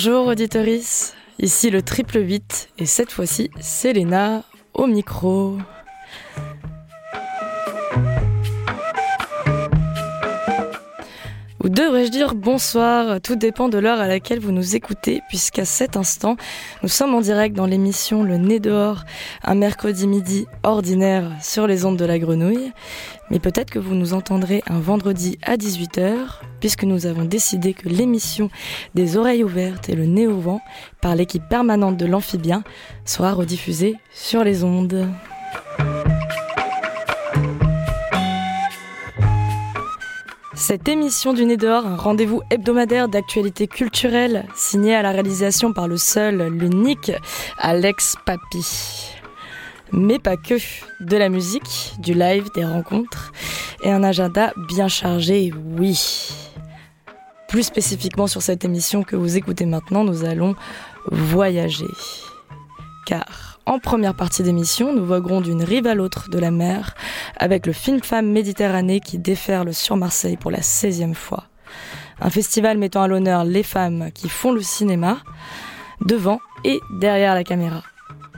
Bonjour auditoris, ici le triple 8 et cette fois-ci c'est Léna au micro. Devrais-je dire bonsoir, tout dépend de l'heure à laquelle vous nous écoutez, puisqu'à cet instant, nous sommes en direct dans l'émission Le Nez dehors, un mercredi midi ordinaire sur les ondes de la grenouille. Mais peut-être que vous nous entendrez un vendredi à 18h, puisque nous avons décidé que l'émission des oreilles ouvertes et le nez au vent, par l'équipe permanente de l'amphibien, sera rediffusée sur les ondes. Cette émission du Nez dehors, un rendez-vous hebdomadaire d'actualité culturelle, signé à la réalisation par le seul, l'unique Alex Papi. Mais pas que, de la musique, du live, des rencontres et un agenda bien chargé, oui. Plus spécifiquement sur cette émission que vous écoutez maintenant, nous allons voyager. Car en première partie d'émission, nous voguerons d'une rive à l'autre de la mer avec le film Femme Méditerranée qui déferle sur Marseille pour la 16e fois. Un festival mettant à l'honneur les femmes qui font le cinéma devant et derrière la caméra.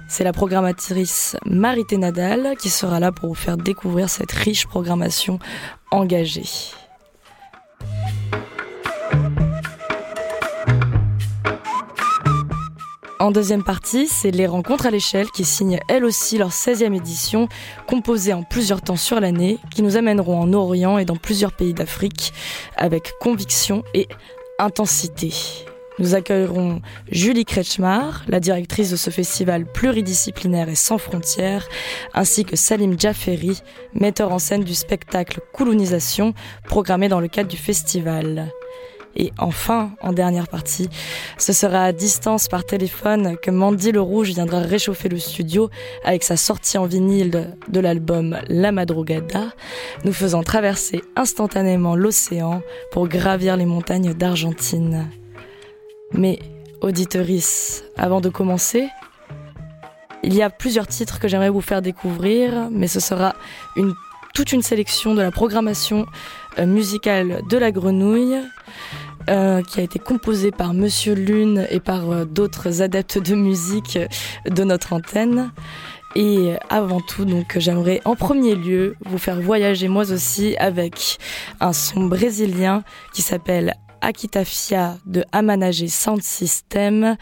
C'est la programmatrice Marité Nadal qui sera là pour vous faire découvrir cette riche programmation engagée. En deuxième partie, c'est les rencontres à l'échelle qui signent elles aussi leur 16e édition, composée en plusieurs temps sur l'année, qui nous amèneront en Orient et dans plusieurs pays d'Afrique avec conviction et intensité. Nous accueillerons Julie Kretschmar, la directrice de ce festival pluridisciplinaire et sans frontières, ainsi que Salim Jafferi, metteur en scène du spectacle Koulounisation, programmé dans le cadre du festival. Et enfin, en dernière partie, ce sera à distance par téléphone que Mandy le Rouge viendra réchauffer le studio avec sa sortie en vinyle de l'album La Madrugada, nous faisant traverser instantanément l'océan pour gravir les montagnes d'Argentine. Mais, auditeurice, avant de commencer, il y a plusieurs titres que j'aimerais vous faire découvrir, mais ce sera toute une sélection de la programmation musicale de la grenouille. Euh, qui a été composée par Monsieur Lune et par euh, d'autres adeptes de musique de notre antenne. Et avant tout, donc, j'aimerais en premier lieu vous faire voyager moi aussi avec un son brésilien qui s'appelle Akitafia de Amanage Sound System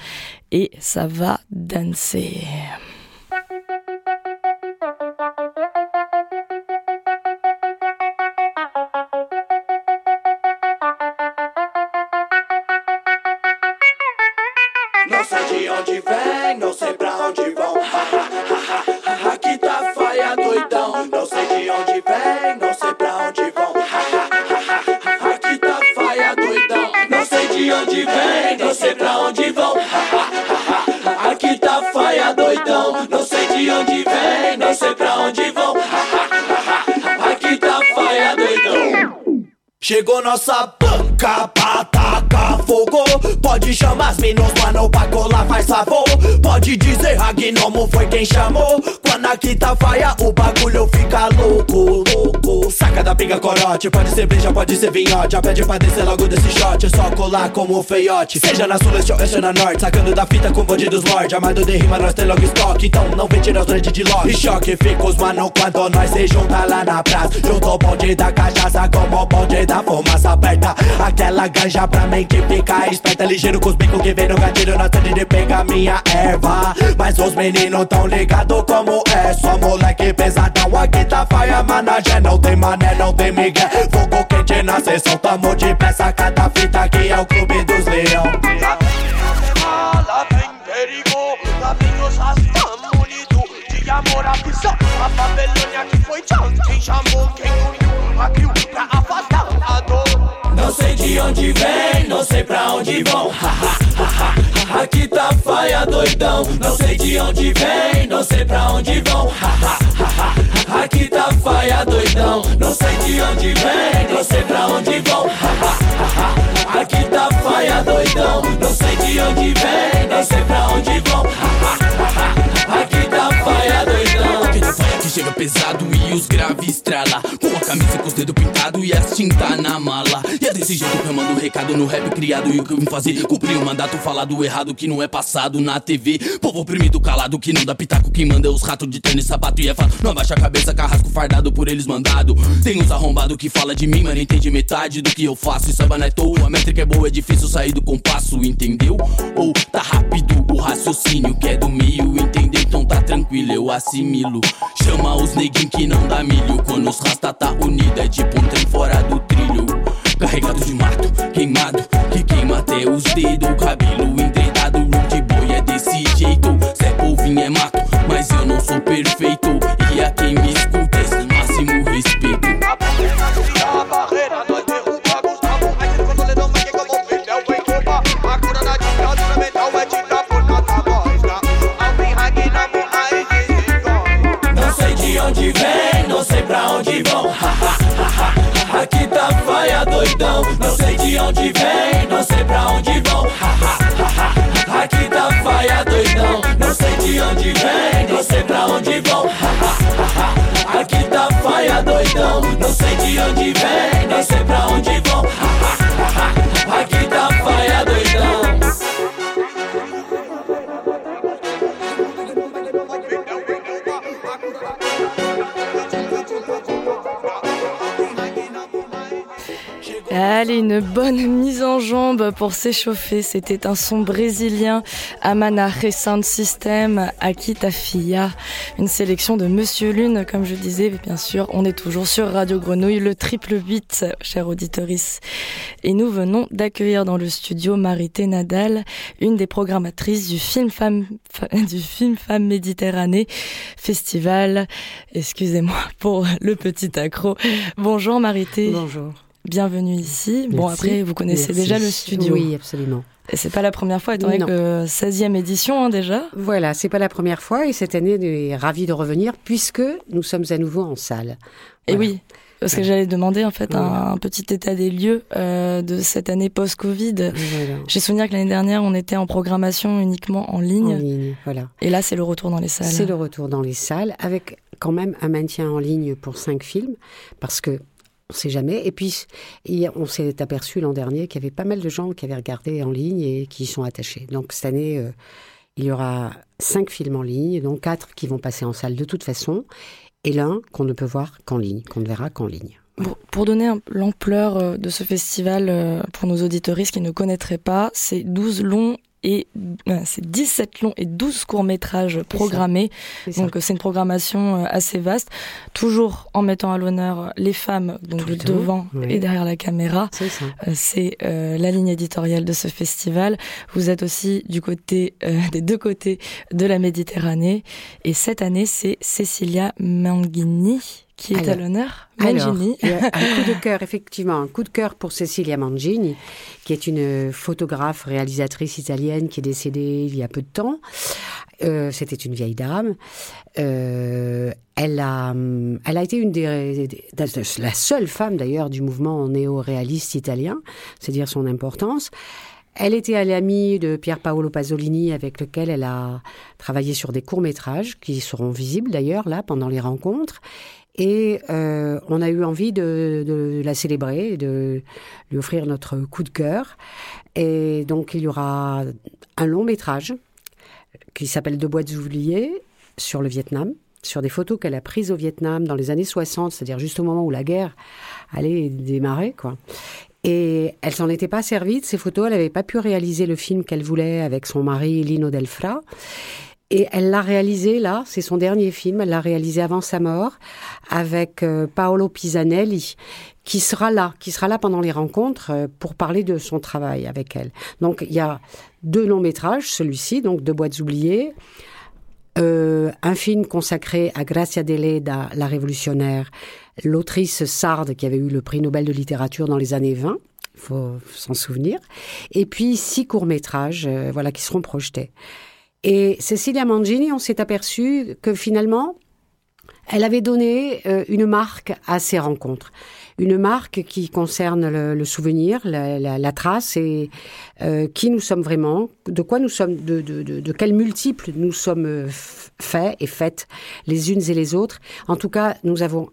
et ça va danser. Sei de onde vem, não sei pra onde vão. Aqui tá faia doidão. Não sei de onde vem, não sei pra onde vão. Aqui tá faia doidão. Não sei de onde vem, não sei pra onde vão. Aqui tá faia doidão. Não sei de onde vem, não sei pra onde vão. Aqui tá faia doidão. Chegou nossa banca pra fogo. Pode chamar as minas, mano, pra colar, faz favor. Pode dizer, Ragnomo foi quem chamou. Quando aqui tá faia, o bagulho fica louco, louco. Saca da pinga corote, pode ser breja, pode ser vinhote. Já pede pra descer logo desse shot, é só colar como feiote. Seja na sul, este, oeste ou na norte Sacando da fita com bandidos lord Amado de rima, nós tem logo estoque Então não vem tirar os dread de lock E choque fica os mano quando nós se junta lá na praça. Junto ao bonde da cachaça como o bonde da fumaça aperta Aquela ganja pra mente ficar esperta Ligeiro com os bicos que vem no gatilho Na sede de pegar minha erva. Mas os meninos tão ligado como é Só moleque pesadão. Aqui tá faia, managé Não tem mané, não tem migué Fogo quente na sessão Tamo de peça cada fita Aqui é o clube dos leão. Lá tem perigo, lá vem os rastão unido De amor à visão, a Babilônia que foi tchau Quem chamou, quem uniu, pra a dor Não sei de onde vem, não sei pra onde vão. Aqui tá faia doidão. Não sei de onde vem, não sei pra onde vão. Aqui tá faia doidão. Não sei de onde vem, não sei pra onde vão. Aqui tá faia doidão. Não sei de onde vem, não sei pra onde vão. Aqui tá faia doidão. Chega pesado e os graves estrala. Com a camisa com os dedos pintados e as tinta na mala. E é desse jeito que eu mando recado no rap criado. E o que eu vim fazer? Cumprir o mandato falado errado que não é passado na TV. Povo oprimido, calado, que não dá pitaco. Quem manda é os ratos de tênis, sapato e é fato. Não abaixa a cabeça, carrasco fardado por eles mandado. Tem uns arrombados que fala de mim, mas não entende metade do que eu faço. E samba não é toa, a métrica é boa, é difícil sair do compasso, entendeu? Ou tá rápido o raciocínio que é do meio, entendeu? Então tá tranquilo, eu assimilo. Chama os neguinhos que não dá milho. Quando os rasta tá unido, é tipo um trem fora do trilho. Carregado de mato, queimado, que queima até os dedos. Cabelo entredado, de boi é desse jeito. Cê é polvinho, é mato, mas eu não sou perfeito. Vão. Aqui tá faia doidão. Não sei de onde vem, não sei pra onde vão. Aqui tá faia doidão. Não sei de onde vem, não sei pra onde vão. Aqui tá faia doidão. Não sei de onde vem, não sei pra onde vão. Allez, une bonne mise en jambe pour s'échauffer. C'était un son brésilien, Amana Sound System, Akita Fia. Une sélection de Monsieur Lune, comme je disais. Bien sûr, on est toujours sur Radio Grenouille, le triple 8, cher auditoris. Et nous venons d'accueillir dans le studio Marité Nadal, une des programmatrices du film Femme, du film Femme Méditerranée Festival. Excusez-moi pour le petit accro. Bonjour Marité. Bonjour. Bienvenue ici. Bon, après, vous connaissez Merci. déjà le studio. Oui, absolument. Et c'est pas la première fois, étant donné que 16e édition hein, déjà. Voilà, c'est pas la première fois et cette année, on est ravis de revenir puisque nous sommes à nouveau en salle. Et oui, parce que j'allais demander en fait un petit état des lieux euh, de cette année post-Covid. Voilà. J'ai souvenir que l'année dernière, on était en programmation uniquement en ligne. En ligne, voilà. Et là, c'est le retour dans les salles. C'est le retour dans les salles avec quand même un maintien en ligne pour cinq films parce que on sait jamais. Et puis, on s'est aperçu l'an dernier qu'il y avait pas mal de gens qui avaient regardé en ligne et qui y sont attachés. Donc cette année, euh, il y aura cinq films en ligne, dont quatre qui vont passer en salle de toute façon, et l'un qu'on ne peut voir qu'en ligne, qu'on ne verra qu'en ligne. Pour, pour donner l'ampleur euh, de ce festival euh, pour nos auditoristes qui ne connaîtraient pas, c'est 12 longs et euh, c'est 17 longs et 12 courts-métrages programmés. Donc euh, c'est une programmation euh, assez vaste, toujours en mettant à l'honneur les femmes donc le devant oui. et derrière la caméra. C'est ça. C'est euh, la ligne éditoriale de ce festival. Vous êtes aussi du côté euh, des deux côtés de la Méditerranée. Et cette année, c'est Cecilia Manghini qui est à l'honneur. Mangini. un coup de cœur, effectivement, un coup de cœur pour Cecilia Mangini, qui est une photographe, réalisatrice italienne qui est décédée il y a peu de temps. Euh, C'était une vieille dame. Euh, elle, a, elle a été une des, des- de- la seule femme d'ailleurs du mouvement néo-réaliste italien, c'est dire son importance. Elle était à l'amie de Pier Paolo Pasolini, avec lequel elle a travaillé sur des courts-métrages, qui seront visibles d'ailleurs là pendant les rencontres. Et euh, on a eu envie de, de la célébrer, de lui offrir notre coup de cœur. Et donc il y aura un long métrage qui s'appelle Deux boîtes oubliées sur le Vietnam, sur des photos qu'elle a prises au Vietnam dans les années 60, c'est-à-dire juste au moment où la guerre allait démarrer, quoi. Et elle s'en était pas servie de ces photos, elle n'avait pas pu réaliser le film qu'elle voulait avec son mari Lino Delfra. Et elle l'a réalisé là, c'est son dernier film, elle l'a réalisé avant sa mort avec euh, Paolo Pisanelli, qui sera là, qui sera là pendant les rencontres euh, pour parler de son travail avec elle. Donc il y a deux longs métrages, celui-ci, donc Deux boîtes oubliées, euh, un film consacré à Gracia Deledda, la révolutionnaire, l'autrice sarde qui avait eu le prix Nobel de littérature dans les années 20, il faut s'en souvenir, et puis six courts-métrages euh, voilà, qui seront projetés. Et Cecilia Mangini, on s'est aperçu que finalement, elle avait donné euh, une marque à ces rencontres. une marque qui concerne le, souvenir, la, trace et euh, qui nous sommes vraiment, de quoi nous sommes, de, de, de, quels multiples nous sommes euh, faits et faites les unes et les autres. En tout cas, nous avons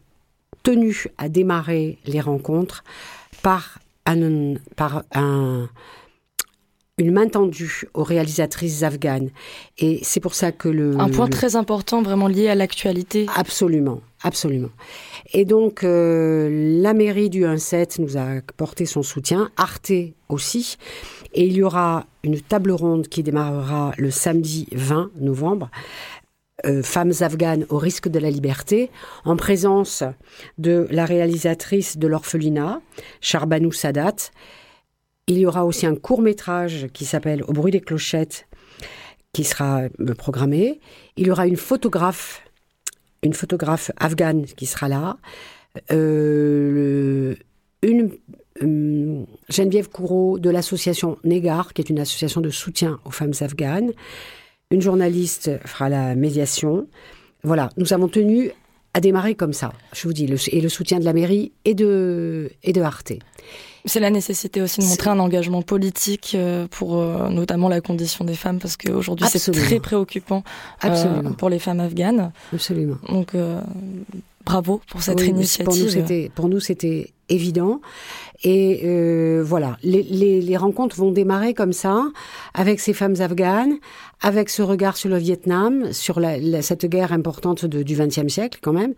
tenu à démarrer les rencontres par un, par un, une main tendue aux réalisatrices afghanes. Et c'est pour ça que le... Un point le- très important, vraiment lié à l'actualité. Absolument, absolument. Et donc, euh, la mairie du 1-7 nous a porté son soutien, Arte aussi. Et il y aura une table ronde qui démarrera le samedi 20 novembre. euh, femmes afghanes au risque de la liberté, en présence de la réalisatrice de l'orphelinat, Charbanou Sadat. Il y aura aussi un court métrage qui s'appelle Au bruit des clochettes, qui sera euh, programmé. Il y aura une photographe une photographe afghane qui sera là, euh, une euh, Geneviève Courreau de l'association Négar, qui est une association de soutien aux femmes afghanes, une journaliste fera la médiation. Voilà, nous avons tenu à démarrer comme ça, je vous dis, le- et le soutien de la mairie et de, et de Arte. C'est la nécessité aussi de montrer un engagement politique euh, pour euh, notamment la condition des femmes, parce qu'aujourd'hui c'est très préoccupant euh, pour les femmes afghanes. Absolument. Donc euh, bravo pour cette Oui, initiative. Pour nous, c'était évident. Et euh, voilà, les, les, les rencontres vont démarrer comme ça, avec ces femmes afghanes, avec ce regard sur le Vietnam, sur la, la- cette guerre importante de- du XXe siècle quand même.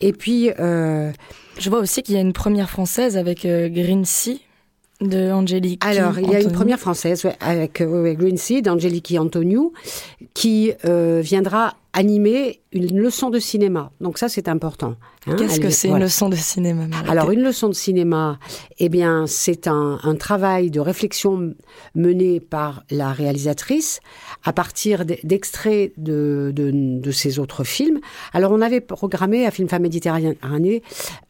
Et puis, euh, Je vois aussi qu'il y a une première française avec euh, Green Sea de Angelique. alors, il y a une première française ouais, avec euh, Green Seed, Angeliki Antoniou, qui euh, viendra animer une leçon de cinéma. Donc ça, c'est important. hein. Qu'est-ce que c'est voilà. une leçon de cinéma Marie Alors, une leçon de cinéma, eh bien, c'est un, un travail de réflexion mené par la réalisatrice à partir d'extraits de, de, de ses autres films. Alors, on avait programmé à Film Femme Méditerranée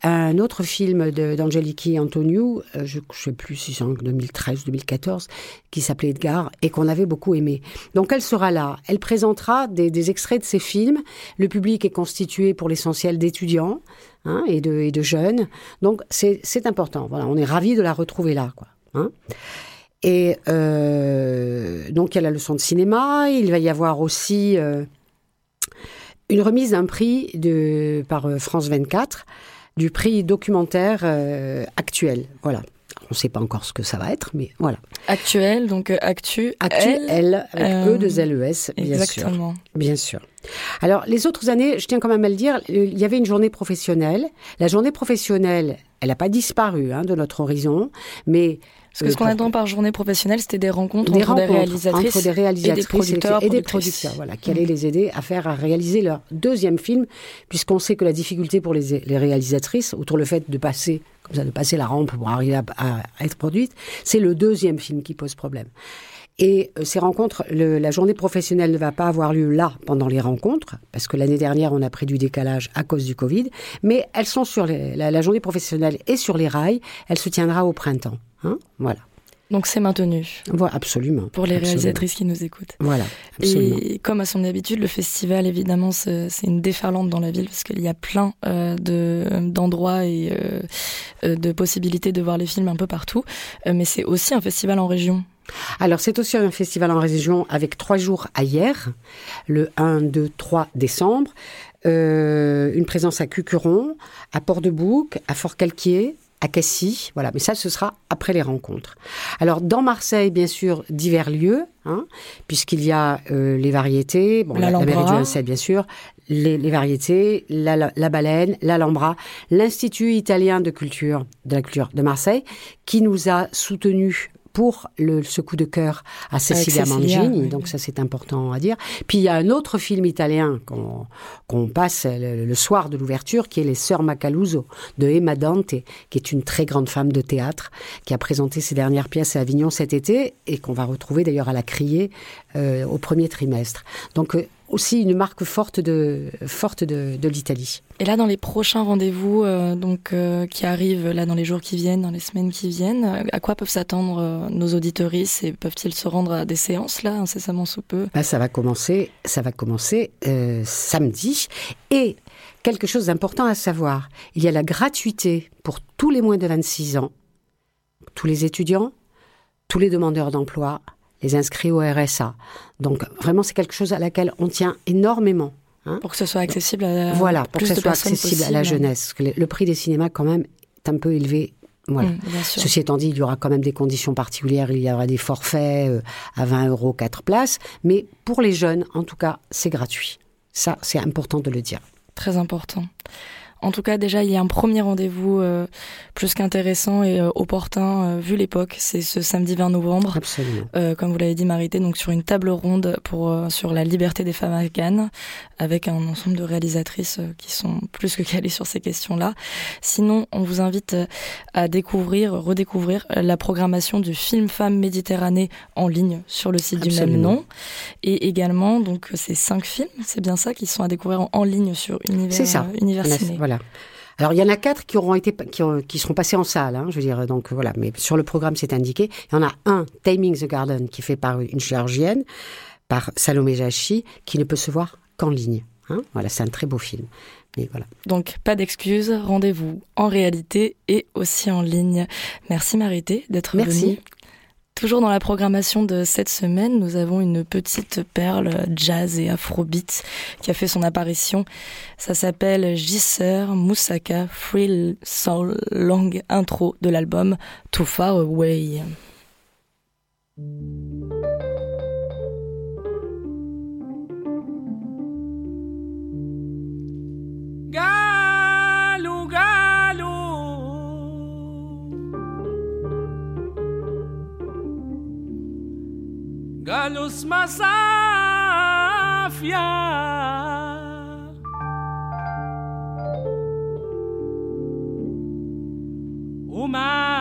un autre film de- d'Angeliki Antoniou, euh, je ne sais plus si c'est en 2013 2014, qui s'appelait Edgar et qu'on avait beaucoup aimé. Donc, elle sera là. Elle présentera des, des extraits de ses films. Le public est constitué pour l'essentiel d'étudiants hein, et, de, et de jeunes. Donc c'est important. Voilà, on est ravis de la retrouver là, quoi. hein. Et euh, donc il y a la leçon de cinéma. Il va y avoir aussi euh, une remise d'un prix de par euh, France 24 du prix documentaire actuel. Voilà. On ne sait pas encore ce que ça va être, mais voilà. Actuelle, donc euh, Actu. Actuel, avec euh, E de L-E-S, bien sûr. Exactement. Bien sûr. Alors, les autres années, je tiens quand même à le dire, euh, il y avait une journée professionnelle. La journée professionnelle, elle n'a pas disparu hein, de notre horizon, mais... Parce que ce qu'on entend par journée professionnelle, c'était des rencontres des entre des réalisatrices entre des réalisatrices producteurs, et des producteurs, voilà, qui allaient les aider à faire, à réaliser leur deuxième film, puisqu'on sait que la difficulté pour les, les réalisatrices, outre le fait de passer, comme ça, de passer la rampe pour arriver à, à être produite, c'est le deuxième film qui pose problème. Et euh, ces rencontres, le- la journée professionnelle ne va pas avoir lieu là pendant les rencontres, parce que l'année dernière on a pris du décalage à cause du Covid, mais elles sont sur les, la, la journée professionnelle est sur les rails, elle se tiendra au printemps. Hein voilà. Donc c'est maintenu voilà, absolument. pour les Absolument. réalisatrices qui nous écoutent. Voilà, absolument. Et comme à son habitude, le festival, évidemment, c'est une déferlante dans la ville parce qu'il y a plein euh, de d'endroits et euh, euh, de possibilités de voir les films un peu partout. Mais c'est aussi un festival en région. Alors, c'est aussi un festival en région avec trois jours à hier, le 1, 2, 3 décembre. Euh, une présence à Cucuron, à Port-de-Bouc, à Fort-Calquier, à Cassis. Voilà, mais ça, ce sera après les rencontres. Alors, dans Marseille, bien sûr, divers lieux, hein, puisqu'il y a euh, les variétés, bon, la, la mairie du 1-7, bien sûr, les, les variétés, la, la, la baleine, l'Alhambra, l'Institut italien de culture, de la culture de Marseille, qui nous a soutenus pour le, ce coup de cœur à Cecilia Cecilia, Mangini, oui. donc ça c'est important à dire. Puis il y a un autre film italien qu'on passe le, le soir de l'ouverture, qui est Les Sœurs Macaluso de Emma Dante, qui est une très grande femme de théâtre, qui a présenté ses dernières pièces à Avignon cet été et qu'on va retrouver d'ailleurs à la Criée euh, au premier trimestre. Donc euh, aussi une marque forte de, forte de, de l'Italie. Et là, dans les prochains rendez-vous euh, donc euh, qui arrivent là dans les jours qui viennent, dans les semaines qui viennent, à quoi peuvent s'attendre euh, nos auditoristes et peuvent-ils se rendre à des séances là incessamment sous peu? Bah, ça va commencer, ça va commencer euh, samedi. Et quelque chose d'important à savoir, il y a la gratuité pour tous les moins de 26 ans, tous les étudiants, tous les demandeurs d'emploi, les inscrits au RSA. Donc vraiment, c'est quelque chose à laquelle on tient énormément. hein. pour que ce soit accessible à voilà, pour que de soit accessible à la jeunesse. Le, le prix des cinémas, quand même, est un peu élevé. Voilà. Mm. Ceci étant dit, il y aura quand même des conditions particulières. Il y aura des forfaits euh, à 20 euros, 4 places. Mais pour les jeunes, en tout cas, c'est gratuit. Ça, c'est important de le dire. Très important. En tout cas, déjà, il y a un premier rendez-vous euh, plus qu'intéressant et euh, opportun euh, vu l'époque. C'est ce samedi 20 novembre. Absolument. Euh, comme vous l'avez dit Marité, donc sur une table ronde pour euh, sur la liberté des femmes afghanes, avec un ensemble de réalisatrices euh, qui sont plus que calées sur ces questions-là. Sinon, on vous invite à découvrir, redécouvrir la programmation du film Femmes Méditerranée en ligne sur le site du même nom, et également donc ces cinq films, c'est bien ça, qui sont à découvrir en, en ligne sur Univers, ça. Univers Ciné. voilà. Alors, il y en a quatre qui auront été, qui, ont- qui seront passés en salle, hein, je veux dire. Donc, voilà. Mais sur le programme, c'est indiqué. Il y en a un, Taming the Garden, qui est fait par une géorgienne, par Salomé Jachi, qui ne peut se voir qu'en ligne. hein. Voilà, c'est un très beau film. Mais voilà. Donc pas d'excuses, rendez-vous en réalité et aussi en ligne. Merci Marité d'être Merci. Toujours dans la programmation de cette semaine, nous avons une petite perle jazz et afrobeat qui a fait son apparition. Ça s'appelle Gisser Moussaka Free Soul Long Intro de l'album Too Far Away. gallos más afia. Uma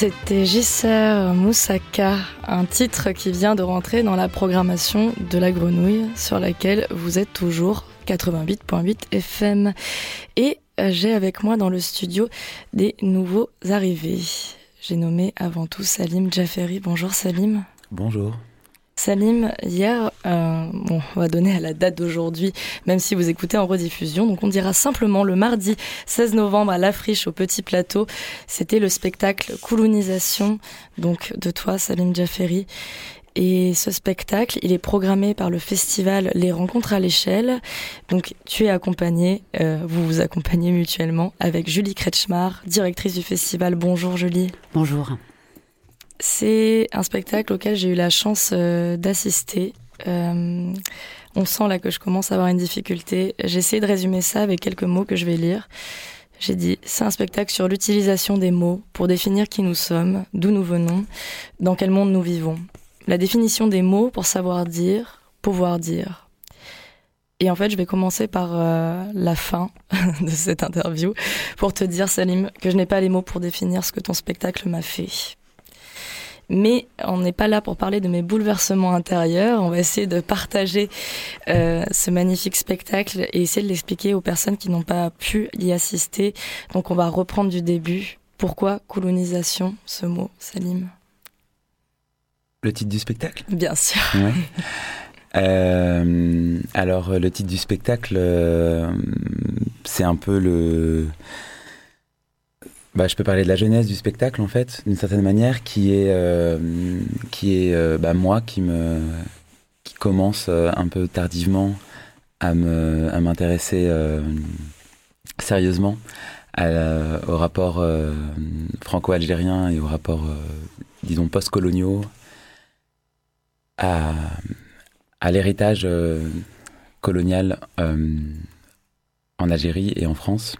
C'était Gisser Moussaka, un titre qui vient de rentrer dans la programmation de la grenouille sur laquelle vous êtes toujours 88.8 FM. Et euh, j'ai avec moi dans le studio des nouveaux arrivés. J'ai nommé avant tout Salim Jafferi. Bonjour Salim. Bonjour. Salim, hier, euh, bon, on va donner à la date d'aujourd'hui, même si vous écoutez en rediffusion, donc on dira simplement le mardi 16 novembre à La Friche au Petit Plateau, c'était le spectacle Koulounisation, donc de toi Salim Jafferi. Et ce spectacle, il est programmé par le festival Les Rencontres à l'échelle. Donc tu es accompagné, euh, vous vous accompagnez mutuellement avec Julie Kretschmar, directrice du festival. Bonjour Julie. Bonjour. C'est un spectacle auquel j'ai eu la chance euh, d'assister. Euh, on sent là que je commence à avoir une difficulté. J'ai essayé de résumer ça avec quelques mots que je vais lire. J'ai dit, c'est un spectacle sur l'utilisation des mots pour définir qui nous sommes, d'où nous venons, dans quel monde nous vivons. La définition des mots pour savoir dire, pouvoir dire. Et en fait, je vais commencer par euh, la fin de cette interview pour te dire, Salim, que je n'ai pas les mots pour définir ce que ton spectacle m'a fait. Mais on n'est pas là pour parler de mes bouleversements intérieurs. On va essayer de partager euh, ce magnifique spectacle et essayer de l'expliquer aux personnes qui n'ont pas pu y assister. Donc on va reprendre du début. Pourquoi colonisation, ce mot, Salim? Le titre du spectacle? Bien sûr. Ouais. Euh, alors, le titre du spectacle, euh, c'est un peu le. Bah, je peux parler de la genèse du spectacle, en fait, d'une certaine manière, qui est, euh, qui est euh, bah, moi qui, me, qui commence euh, un peu tardivement à, me, à m'intéresser euh, sérieusement à la- au rapport franco-algérien et au rapport, disons, post-coloniaux, à, à l'héritage colonial en Algérie et en France.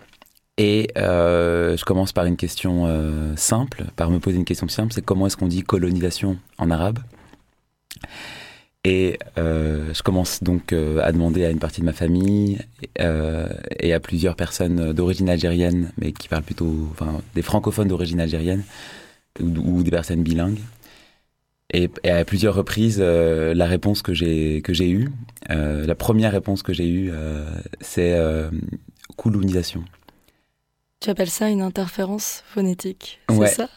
Et euh, je commence par une question euh, simple, par me poser une question simple, c'est comment est-ce qu'on dit colonisation en arabe? Et euh, je commence donc à demander à une partie de ma famille et à plusieurs personnes d'origine algérienne, mais qui parlent plutôt, enfin, des francophones d'origine algérienne ou, des personnes bilingues. Et, à plusieurs reprises, la réponse que j'ai que j'ai eue, la première réponse que j'ai eue, c'est colonisation. Tu appelles ça une interférence phonétique, c'est Ouais. ça?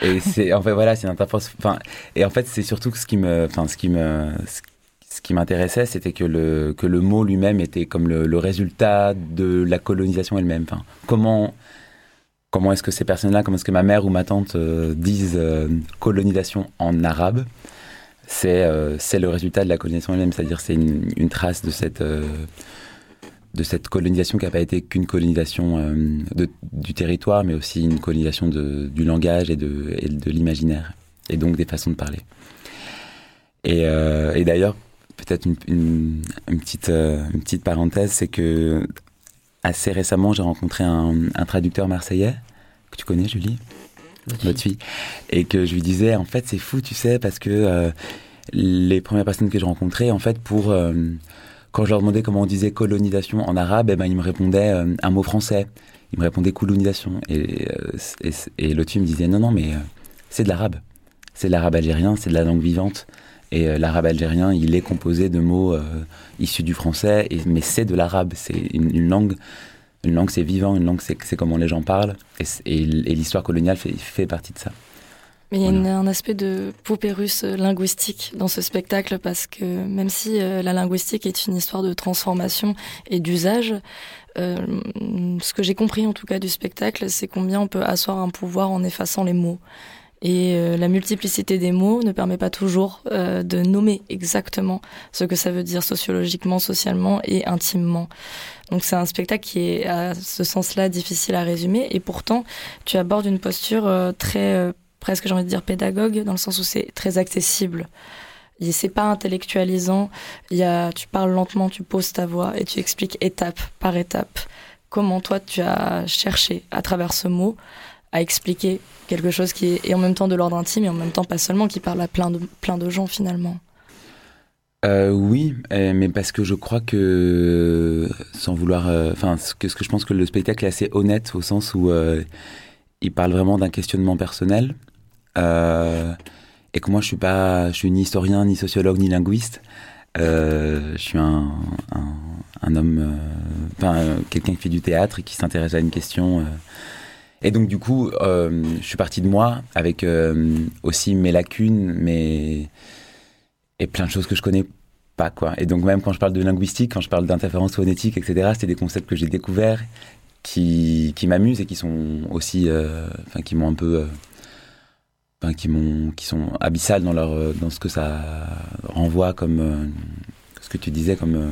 Et c'est en fait voilà, c'est une interférence. Enfin, et en fait, c'est surtout que ce qui me, enfin, ce qui me, ce- qui m'intéressait, c'était que le que le mot lui-même était comme le, le résultat de la colonisation elle-même. Enfin, comment comment est-ce que ces personnes-là, comment est-ce que ma mère ou ma tante euh, disent euh, colonisation en arabe C'est euh, c'est le résultat de la colonisation elle-même, c'est-à-dire c'est une, une trace de cette de cette colonisation qui n'a pas été qu'une colonisation euh, de- du territoire, mais aussi une colonisation de, du langage et de, et de l'imaginaire, et donc des façons de parler. Et, euh, et d'ailleurs, peut-être une, une, une petite, euh, une petite parenthèse, c'est que assez récemment, j'ai rencontré un, un traducteur marseillais, que tu connais, Julie Votre fille. Et que je lui disais, en fait, c'est fou, tu sais, parce que les premières personnes que j'ai rencontrées, en fait, pour... quand je leur demandais comment on disait colonisation en arabe, eh ben, ils me répondaient euh, un mot français. Ils me répondaient colonisation. Et, euh, et, et me disait non, non, mais euh, c'est de l'arabe. C'est de l'arabe algérien, c'est de la langue vivante. Et l'arabe algérien, il est composé de mots issus du français, mais c'est de l'arabe. C'est une, langue. Une langue, c'est vivant. Une langue, c'est comment les gens parlent. Et, l'histoire coloniale fait partie de ça. Mais il y a Voilà. une- un aspect de poupée russe euh, linguistique dans ce spectacle parce que même si euh, la linguistique est une histoire de transformation et d'usage, euh, ce que j'ai compris en tout cas du spectacle, c'est combien on peut asseoir un pouvoir en effaçant les mots. Et euh, la multiplicité des mots ne permet pas toujours euh, de nommer exactement ce que ça veut dire sociologiquement, socialement et intimement. Donc c'est un spectacle qui est à ce sens-là difficile à résumer et pourtant tu abordes une posture euh, très euh, presque j'ai envie de dire pédagogue dans le sens où c'est très accessible. Et C'est pas intellectualisant. Il y a, tu parles lentement, tu poses ta voix et tu expliques étape par étape comment toi tu as cherché à travers ce mot à expliquer quelque chose qui est en même temps de l'ordre intime et en même temps pas seulement qui parle à plein de plein de gens finalement. Euh, oui, euh, mais parce que je crois que, sans vouloir, euh, enfin, ce que, que je pense que le spectacle est assez honnête au sens où euh, il parle vraiment d'un questionnement personnel euh, et que moi je suis pas, je suis ni historien, ni sociologue, ni linguiste. Euh, je suis un, un, homme, euh, enfin quelqu'un qui fait du théâtre et qui s'intéresse à une question. Et donc du coup, je suis parti de moi avec aussi mes lacunes, mes et plein de choses que je connais pas quoi. Et donc même quand je parle de linguistique, quand je parle d'interférence phonétique, etc., c'est des concepts que j'ai découverts qui, qui m'amusent et qui sont aussi, enfin qui m'ont un peu, qui sont abyssales dans leur, euh, dans ce que ça renvoie comme euh, ce que tu disais comme, euh,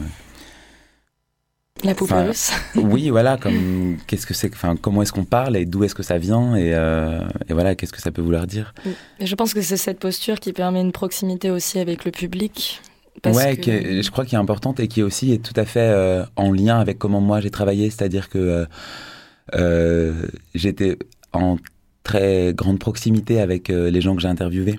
La poupée oui voilà comme qu'est-ce que c'est, enfin comment est-ce qu'on parle et d'où est-ce que ça vient et, euh, et voilà qu'est-ce que ça peut vouloir dire. Et je pense que c'est cette posture qui permet une proximité aussi avec le public. parce ouais, que- je crois qu'il est importante et qui aussi est tout à fait euh, en lien avec comment moi j'ai travaillé, c'est-à-dire que euh, j'étais en très grande proximité avec euh, les gens que j'ai interviewés.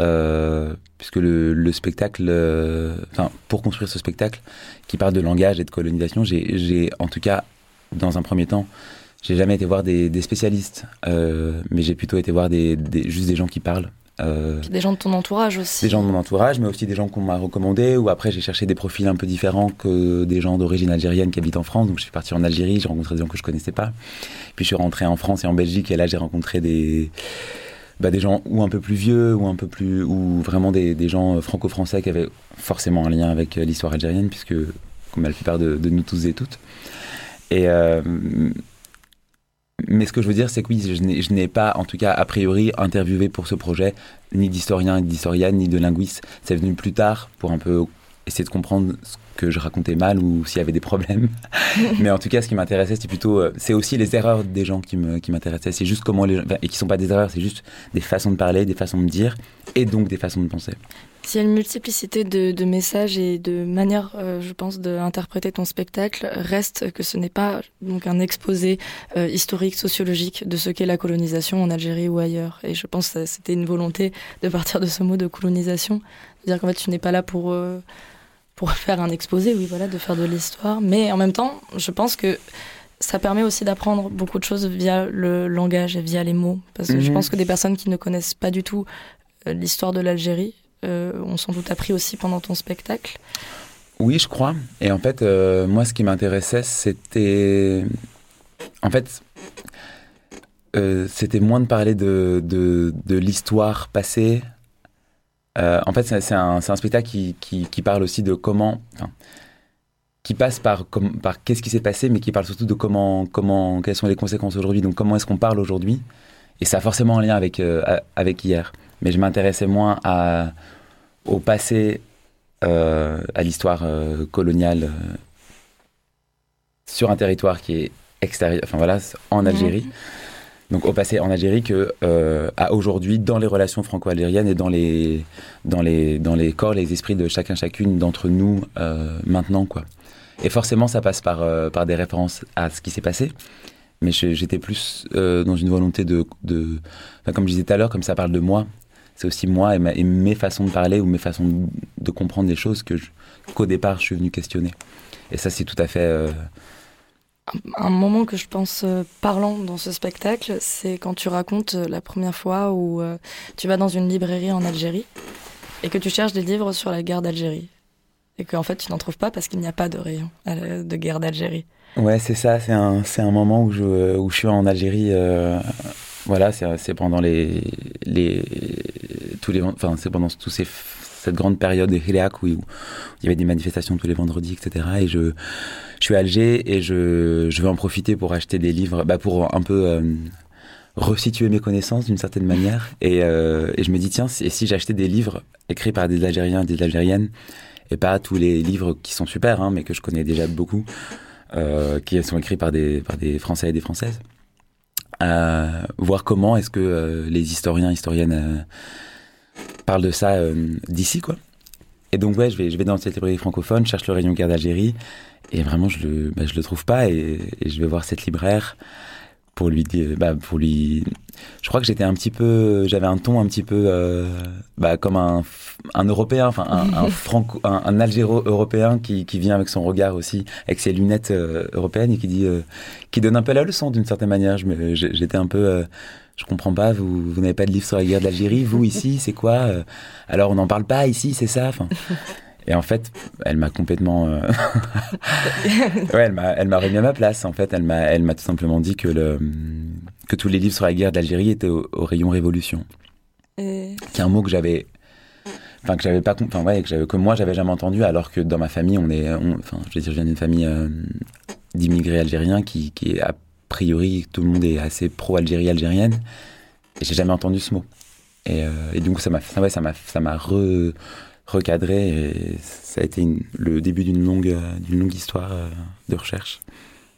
Euh, puisque le, le spectacle, euh, enfin, pour construire ce spectacle qui parle de langage et de colonisation, j'ai, en tout cas, dans un premier temps, j'ai jamais été voir des, spécialistes, mais j'ai plutôt été voir des- juste des gens qui parlent. Euh, des gens de ton entourage aussi. des gens de mon entourage, mais aussi des gens qu'on m'a recommandés, ou après j'ai cherché des profils un peu différents que des gens d'origine algérienne qui habitent en France. Donc je suis parti en Algérie, j'ai rencontré des gens que je connaissais pas. Puis je suis rentré en France et en Belgique, et là j'ai rencontré des, bah, des gens ou un peu plus vieux, ou un peu plus, ou vraiment des, des gens franco-français qui avaient forcément un lien avec euh, l'histoire algérienne, puisque comme la plupart de, de nous tous et toutes. Et euh, mais ce que je veux dire, c'est que oui, je n'ai- pas, en tout cas a priori, interviewé pour ce projet ni d'historien, ni d'historienne, ni de linguiste. C'est venu plus tard pour un peu essayer de comprendre ce que je racontais mal ou s'il y avait des problèmes. Mais en tout cas, ce qui m'intéressait, c'était plutôt, euh, c'est aussi les erreurs des gens qui me, qui m'intéressaient. C'est juste comment les gens, et qui sont pas des erreurs, c'est juste des façons de parler, des façons de dire, et donc des façons de penser. S'il y a une multiplicité de, de messages et de manières, euh, je pense, d'interpréter ton spectacle, reste que ce n'est pas donc un exposé euh, historique, sociologique de ce qu'est la colonisation en Algérie ou ailleurs. Et je pense que c'était une volonté de partir de ce mot de colonisation, de dire qu'en fait tu n'es pas là pour euh, pour faire un exposé, oui voilà, de faire de l'histoire, mais en même temps, je pense que ça permet aussi d'apprendre beaucoup de choses via le langage et via les mots, parce que je Mhm. pense que des personnes qui ne connaissent pas du tout l'histoire de l'Algérie ont sans doute appris aussi pendant ton spectacle. Oui, je crois. Et en fait, euh, moi, ce qui m'intéressait, c'était. En fait, euh, c'était moins de parler de, l'histoire passée. Euh, en fait, c'est un, spectacle qui, parle aussi de comment. qui passe par, par qu'est-ce qui s'est passé, mais qui parle surtout de comment, comment, quelles sont les conséquences aujourd'hui. Donc, comment est-ce qu'on parle aujourd'hui? Et ça a forcément un lien euh, avec hier. Mais je m'intéressais moins à, au passé euh, à l'histoire euh, coloniale euh, sur un territoire qui est extérieur, enfin voilà, en Algérie. Donc au passé en Algérie que à aujourd'hui dans les relations franco-algériennes et dans les dans les dans les corps, les esprits de chacun chacune d'entre nous maintenant quoi. Et forcément ça passe par euh, par des références à ce qui s'est passé. Mais j'étais plus euh, dans une volonté de, comme je disais tout à l'heure, comme ça parle de moi, c'est aussi moi et, ma- et mes façons de parler ou mes façons de, de comprendre les choses que je- qu'au départ je suis venu questionner. Et ça c'est tout à fait euh, Un moment que je pense euh, parlant dans ce spectacle, c'est quand tu racontes euh, la première fois où euh, tu vas dans une librairie en Algérie et que tu cherches des livres sur la guerre d'Algérie. Et qu'en fait tu n'en trouves pas parce qu'il n'y a pas de rayon de guerre d'Algérie. Ouais, c'est ça. C'est un, c'est un moment où je, où je suis en Algérie. euh, voilà, c'est, pendant les, les, tous les, enfin, c'est pendant tous ces, cette grande période des Hileak où, il y avait des manifestations tous les vendredis, etc. Et je, je suis à Alger et je, je vais en profiter pour acheter des livres, bah, pour un peu euh, resituer mes connaissances d'une certaine manière. Et, euh, et je me dis tiens, si- et si j'achetais des livres écrits par des Algériens, des Algériennes, et pas tous les livres qui sont super, hein, mais que je connais déjà beaucoup euh, qui sont écrits par des, par des Français et des Françaises. Euh, voir comment est-ce que euh, les historiens, historiennes euh, parlent de ça euh, d'ici, quoi. Et donc, ouais, je vais, je vais dans cette librairie francophone, cherche le rayon guerre d'Algérie, et vraiment, je le, bah, je le trouve pas, et, et je vais voir cette libraire pour lui dire, bah, pour lui, je crois que j'étais un petit peu, j'avais un ton un petit peu, euh, bah, comme un, un Européen, enfin, un, un franco, un, un Algéro-européen qui, qui vient avec son regard aussi, avec ses lunettes euh, européennes et qui dit, euh, qui donne un peu la leçon d'une certaine manière. J'étais un peu, euh, je comprends pas, vous, vous n'avez pas de livre sur la guerre d'Algérie, vous ici, c'est quoi Alors on n'en parle pas ici, c'est ça enfin, Et en fait, elle m'a complètement. euh, ouais, elle m'a, elle m'a remis à ma place. En fait, elle m'a, elle m'a tout simplement dit que le, que tous les livres sur la guerre d'Algérie étaient au, au rayon révolution, Et- qui est un mot que j'avais, enfin que j'avais pas, enfin ouais, que, que moi j'avais jamais entendu, alors que dans ma famille, on est, on- enfin, je veux dire, je viens d'une famille euh, d'immigrés algériens qui, qui est a priori tout le monde est assez pro Algérie algérienne, et j'ai jamais entendu ce mot. Et, euh, et du coup, ça m'a, ça, ouais, ça m'a, ça m'a re- recadré et ça a été une- le début d'une longue, d'une longue histoire euh, de recherche.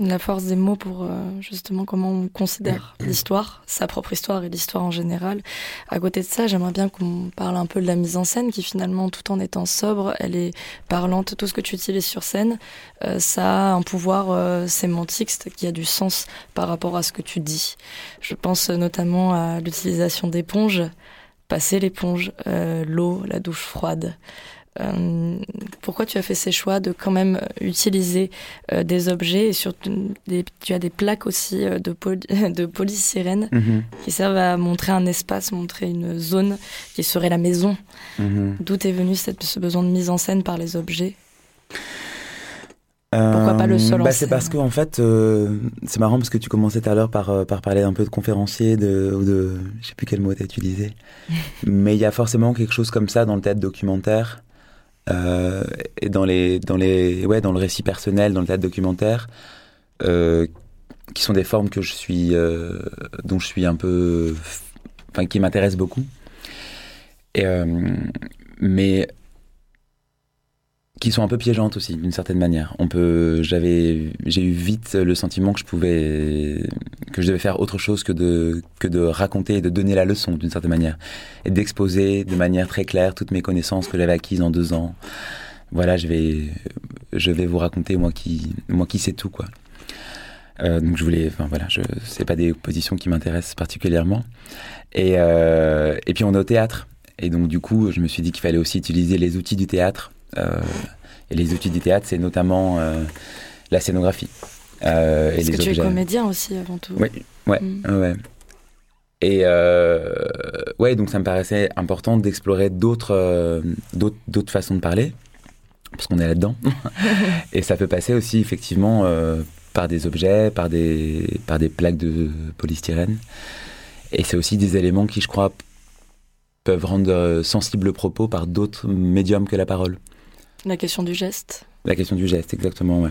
La force des mots pour euh, justement comment on considère l'histoire, sa propre histoire et l'histoire en général. À côté de ça, j'aimerais bien qu'on parle un peu de la mise en scène qui finalement, tout en étant sobre, elle est parlante. Tout ce que tu utilises sur scène, euh, ça a un pouvoir sémantique qui a du sens par rapport à ce que tu dis. Je pense notamment à l'utilisation d'éponges, passer l'éponge, euh, l'eau, la douche froide. Euh, pourquoi tu as fait ces choix de quand même utiliser euh, des objets et surtout des, tu as des plaques aussi de, poly, de polysirène qui servent à montrer un espace, montrer une zone qui serait la maison. Mhm. D'où est venu cette, ce besoin de mise en scène par les objets? Pourquoi pas le seul en bah, C'est parce que en fait, euh, c'est marrant parce que tu commençais tout à l'heure par, euh, par parler un peu de conférencier, de, ou de, je sais plus quel mot t'as utilisé, mais il y a forcément quelque chose comme ça dans le théâtre documentaire euh, et dans les, dans les, ouais, dans le récit personnel, dans le théâtre documentaire, euh, qui sont des formes que je suis, euh, dont je suis un peu, enfin, qui m'intéressent beaucoup. Et, euh, mais qui sont un peu piégeantes aussi d'une certaine manière. On peut, j'avais, j'ai eu vite le sentiment que je pouvais, que je devais faire autre chose que de que de raconter et de donner la leçon d'une certaine manière et d'exposer de manière très claire toutes mes connaissances que j'avais acquises en deux ans. Voilà, je vais, je vais vous raconter moi qui, moi qui sais tout quoi. Euh, donc je voulais, enfin voilà, je, c'est pas des positions qui m'intéressent particulièrement. Et euh, et puis on est au théâtre. Et donc du coup, je me suis dit qu'il fallait aussi utiliser les outils du théâtre. Euh, et les outils du théâtre, c'est notamment euh, la scénographie. Euh, Parce que tu es comédien aussi avant tout. Oui. Ouais, Mm. ouais. Et euh, ouais, donc ça me paraissait important d'explorer d'autres, euh, d'autres, façons de parler, parce qu'on est là-dedans. et ça peut passer aussi effectivement par des objets, par des, par des plaques de polystyrène. Et c'est aussi des éléments qui, je crois, peuvent rendre sensible le propos par d'autres médiums que la parole. La question du geste. La question du geste, exactement, ouais.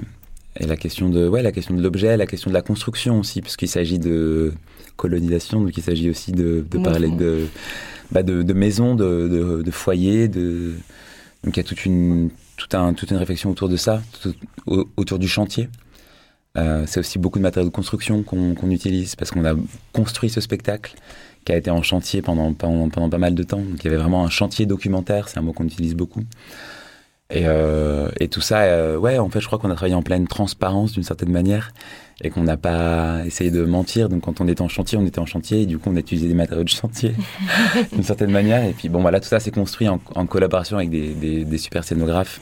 Et la question de, ouais, la question de l'objet, la question de la construction aussi, puisqu'il s'agit de colonisation, donc il s'agit aussi de, de parler de, bah de, de maisons, de, de, de foyers, de, donc il y a toute une, tout un, toute une réflexion autour de ça, tout- au- autour du chantier. Euh, c'est aussi beaucoup de matériaux de construction qu'on qu'on utilise parce qu'on a construit ce spectacle qui a été en chantier pendant, pendant, pendant pas mal de temps. Donc il y avait vraiment un chantier documentaire, c'est un mot qu'on utilise beaucoup. Et, euh, et tout ça, euh, ouais, en fait, je crois qu'on a travaillé en pleine transparence d'une certaine manière et qu'on n'a pas essayé de mentir. Donc, quand on était en chantier, on était en chantier et du coup, on a utilisé des matériaux de chantier d'une certaine manière. Et puis, bon, voilà, tout ça s'est construit en, collaboration avec des, des, des super scénographes.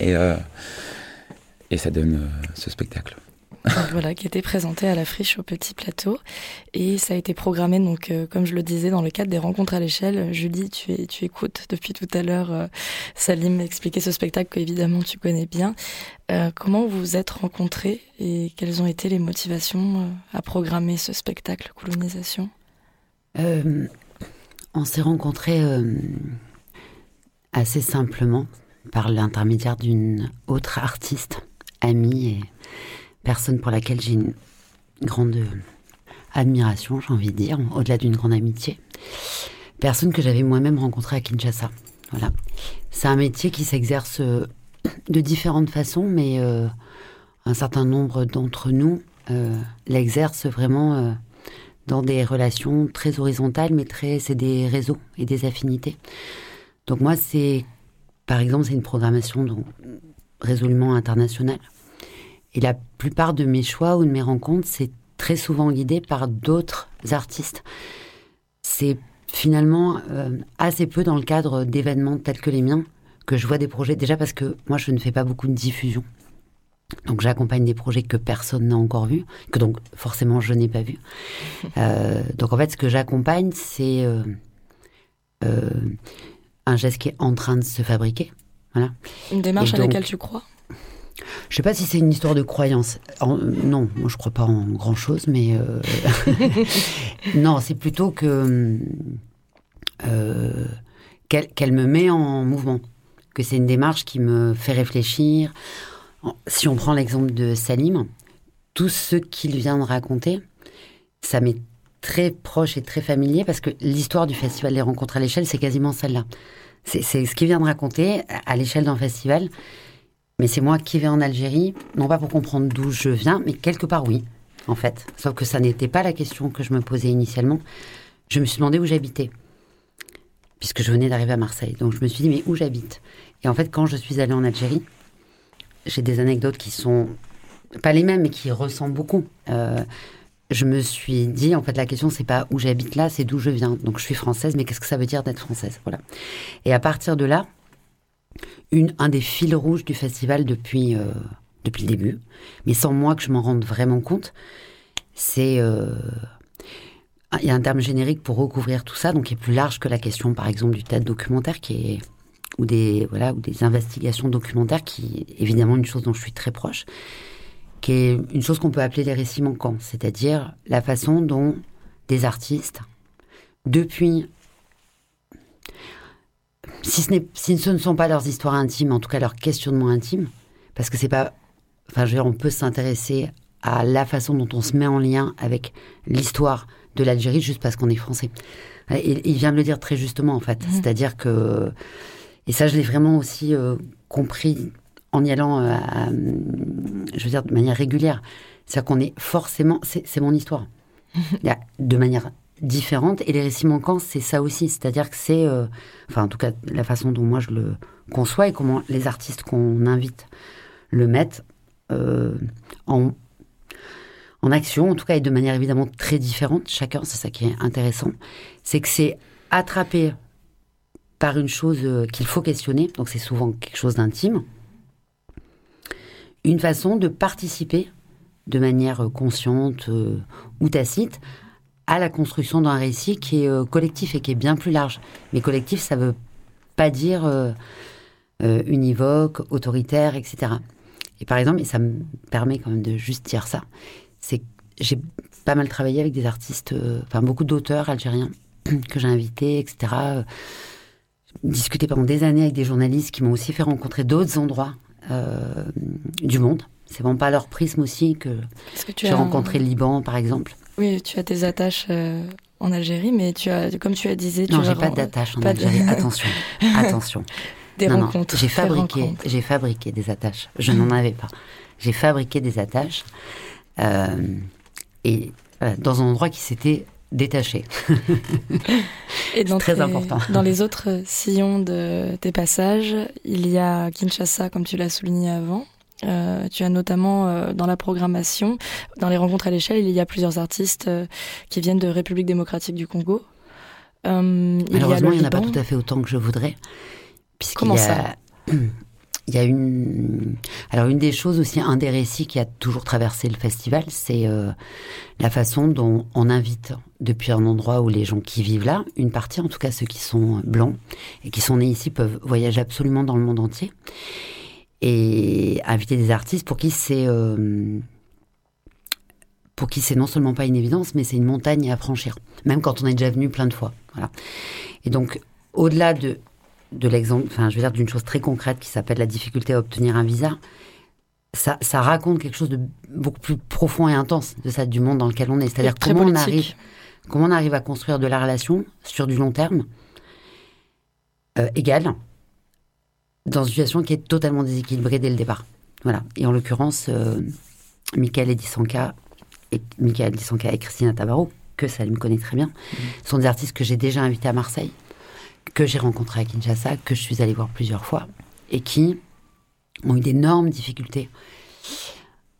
Et, euh, et ça donne euh, ce spectacle. Voilà, qui était présenté à la friche au petit plateau. Et ça a été programmé, donc, euh, comme je le disais, dans le cadre des rencontres à l'échelle. Julie, tu, tu écoutes depuis tout à l'heure euh, Salim expliquer ce spectacle que évidemment tu connais bien. Euh, comment vous vous êtes rencontrés et quelles ont été les motivations à programmer ce spectacle Colonisation? On s'est rencontrés assez simplement par l'intermédiaire d'une autre artiste, amie et personne pour laquelle j'ai une grande admiration, j'ai envie de dire, au-delà d'une grande amitié. Personne que j'avais moi-même rencontrée à Kinshasa. Voilà. C'est un métier qui s'exerce euh, de différentes façons, mais euh, un certain nombre d'entre nous euh, l'exercent vraiment euh, dans des relations très horizontales, mais très, c'est des réseaux et des affinités. Donc moi, c'est, par exemple, c'est une programmation donc, résolument internationale. Et la plupart de mes choix ou de mes rencontres, c'est très souvent guidé par d'autres artistes. C'est finalement euh, assez peu dans le cadre d'événements tels que les miens que je vois des projets. Déjà parce que moi, je ne fais pas beaucoup de diffusion. Donc j'accompagne des projets que personne n'a encore vus, que donc forcément je n'ai pas vus. Euh, donc en fait, ce que j'accompagne, c'est euh, euh, un geste qui est en train de se fabriquer. Voilà. Une démarche Et à donc- laquelle tu crois? Je sais pas si c'est une histoire de croyance. En- non, moi je crois pas en grand chose, mais euh, non, c'est plutôt que euh, qu'elle me met en mouvement, que c'est une démarche qui me fait réfléchir. Si on prend l'exemple de Salim, tout ce qu'il vient de raconter, ça m'est très proche et très familier parce que l'histoire du festival des rencontres à l'échelle, c'est quasiment celle-là. C'est ce qu'il vient de raconter à l'échelle d'un festival. Mais c'est moi qui vais en Algérie, non pas pour comprendre d'où je viens, mais quelque part oui, en fait. Sauf que ça n'était pas la question que je me posais initialement. Je me suis demandé où j'habitais, puisque je venais d'arriver à Marseille. Donc je me suis dit, mais où j'habite? Et en fait, quand je suis allée en Algérie, j'ai des anecdotes qui sont pas les mêmes, mais qui ressemblent beaucoup. Euh, je me suis dit, en fait, la question, c'est pas où j'habite là, c'est d'où je viens. Donc je suis française, mais qu'est-ce que ça veut dire d'être française? Voilà. Et à partir de là, un des fils rouges du festival depuis, euh, depuis le début, mais sans moi que je m'en rende vraiment compte, c'est... euh, il y a un terme générique pour recouvrir tout ça, donc qui est plus large que la question, par exemple, du tas de documentaire, qui est ou des voilà ou des investigations documentaires, qui est évidemment une chose dont je suis très proche, qui est une chose qu'on peut appeler les récits manquants, c'est-à-dire la façon dont des artistes, depuis si ce, si ce ne sont pas leurs histoires intimes, en tout cas leurs questionnements intimes, parce que c'est pas. Enfin, je veux dire, on peut s'intéresser à la façon dont on se met en lien avec l'histoire de l'Algérie juste parce qu'on est français. Il vient de le dire très justement, en fait. C'est-à-dire que. Et ça, je l'ai vraiment aussi euh, compris en y allant, euh, à- je veux dire, de manière régulière. C'est-à-dire qu'on est forcément. C'est mon histoire. De manière différente. Et les récits manquants, c'est ça aussi. C'est-à-dire que c'est, euh, enfin en tout cas la façon dont moi je le conçois et comment les artistes qu'on invite le mettent euh, en, en action, en tout cas et de manière évidemment très différente, chacun, c'est ça qui est intéressant, c'est que c'est attrapé par une chose euh, qu'il faut questionner, donc c'est souvent quelque chose d'intime, une façon de participer de manière consciente ou tacite à la construction d'un récit qui est euh, collectif et qui est bien plus large. Mais collectif, ça veut pas dire euh, euh, univoque, autoritaire, etc. Et par exemple, et ça me permet quand même de juste dire ça, c'est que j'ai pas mal travaillé avec des artistes, enfin beaucoup d'auteurs algériens que j'ai invités, etc. discuté pendant des années avec des journalistes qui m'ont aussi fait rencontrer d'autres endroits du monde. C'est vraiment pas leur prisme aussi que j'ai rencontré le Liban, par exemple. Oui, tu as tes attaches euh, en Algérie, mais tu as, comme tu as disais, Non, j'ai as pas ren- d'attache en pas de- Algérie. Attention, attention. des non, rencontres. j'ai fabriqué, j'ai fabriqué des attaches. Je n'en avais pas. J'ai fabriqué des attaches euh, et voilà, dans un endroit qui s'était détaché. Et dans très tes- important. Dans les autres sillons de tes passages, il y a Kinshasa, comme tu l'as souligné avant. Euh, tu as notamment euh, dans la programmation, dans les rencontres à l'échelle, il y a plusieurs artistes euh, qui viennent de République démocratique du Congo. A Malheureusement, il n'y en a pas tout à fait autant que je voudrais. Comment y a- ça? Il y a une. Alors, une des choses aussi, un des récits qui a toujours traversé le festival, c'est la façon dont on invite, depuis un endroit où les gens qui vivent là, une partie, en tout cas ceux qui sont blancs et qui sont nés ici, peuvent voyager absolument dans le monde entier. Et inviter des artistes pour qui c'est. euh, pour qui c'est non seulement pas une évidence, mais c'est une montagne à franchir, même quand on est déjà venu plein de fois. Voilà. Et donc, au-delà de, de l'exemple, enfin, je veux dire d'une chose très concrète qui s'appelle la difficulté à obtenir un visa, ça, ça raconte quelque chose de beaucoup plus profond et intense de ça, du monde dans lequel on est. C'est-à-dire comment on arrive, comment on arrive à construire de la relation sur du long terme euh, égale dans une situation qui est totalement déséquilibrée dès le départ. Voilà. Et en l'occurrence, euh, Michael Edisanka et Michael Edisanka et Christina Tabarot, que Salim connaît très bien, sont des artistes que j'ai déjà invités à Marseille, que j'ai rencontrés à Kinshasa, que je suis allée voir plusieurs fois, et qui ont eu d'énormes difficultés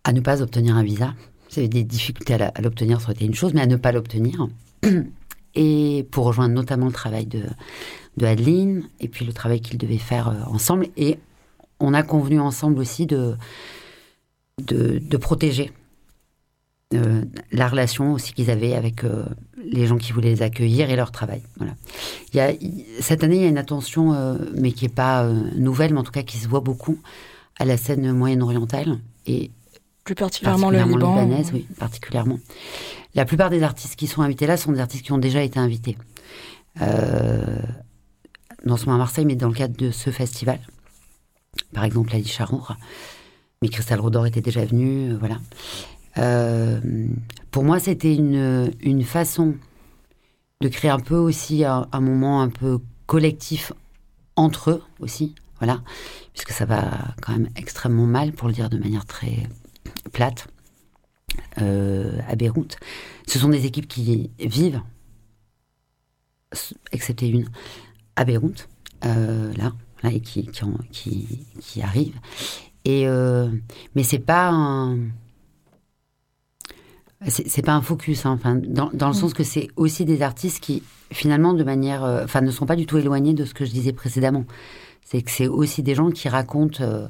à ne pas obtenir un visa. C'est des difficultés à l'obtenir, ça aurait été une chose, mais à ne pas l'obtenir. Et pour rejoindre notamment le travail de, de Adeline, et puis le travail qu'ils devaient faire euh, ensemble. Et on a convenu ensemble aussi de, de, de protéger euh, la relation aussi qu'ils avaient avec euh, les gens qui voulaient les accueillir et leur travail. Voilà. Il y a, cette année, il y a une attention, euh, mais qui n'est pas nouvelle, mais en tout cas qui se voit beaucoup à la scène moyenne-orientale et Plus particulièrement, le Liban. libanaise, oui, particulièrement. La plupart des artistes qui sont invités là sont des artistes qui ont déjà été invités. Euh, non seulement à Marseille, mais dans le cadre de ce festival. Par exemple, Ali Charour. Mais Christelle Rodor était déjà venue, euh, voilà. Euh, pour moi, c'était une, façon de créer un peu aussi un, moment un peu collectif entre eux aussi, voilà, puisque ça va quand même extrêmement mal, pour le dire de manière très plate, euh, à Beyrouth. Ce sont des équipes qui vivent, excepté une, à Beyrouth, là, là, et qui, qui, qui, qui arrivent. Et, euh, mais c'est pas un. C'est c'est pas un focus, hein, enfin, dans, dans le sens que c'est aussi des artistes qui, finalement, de manière. euh, Enfin, ne sont pas du tout éloignés de ce que je disais précédemment. C'est que c'est aussi des gens qui racontent euh,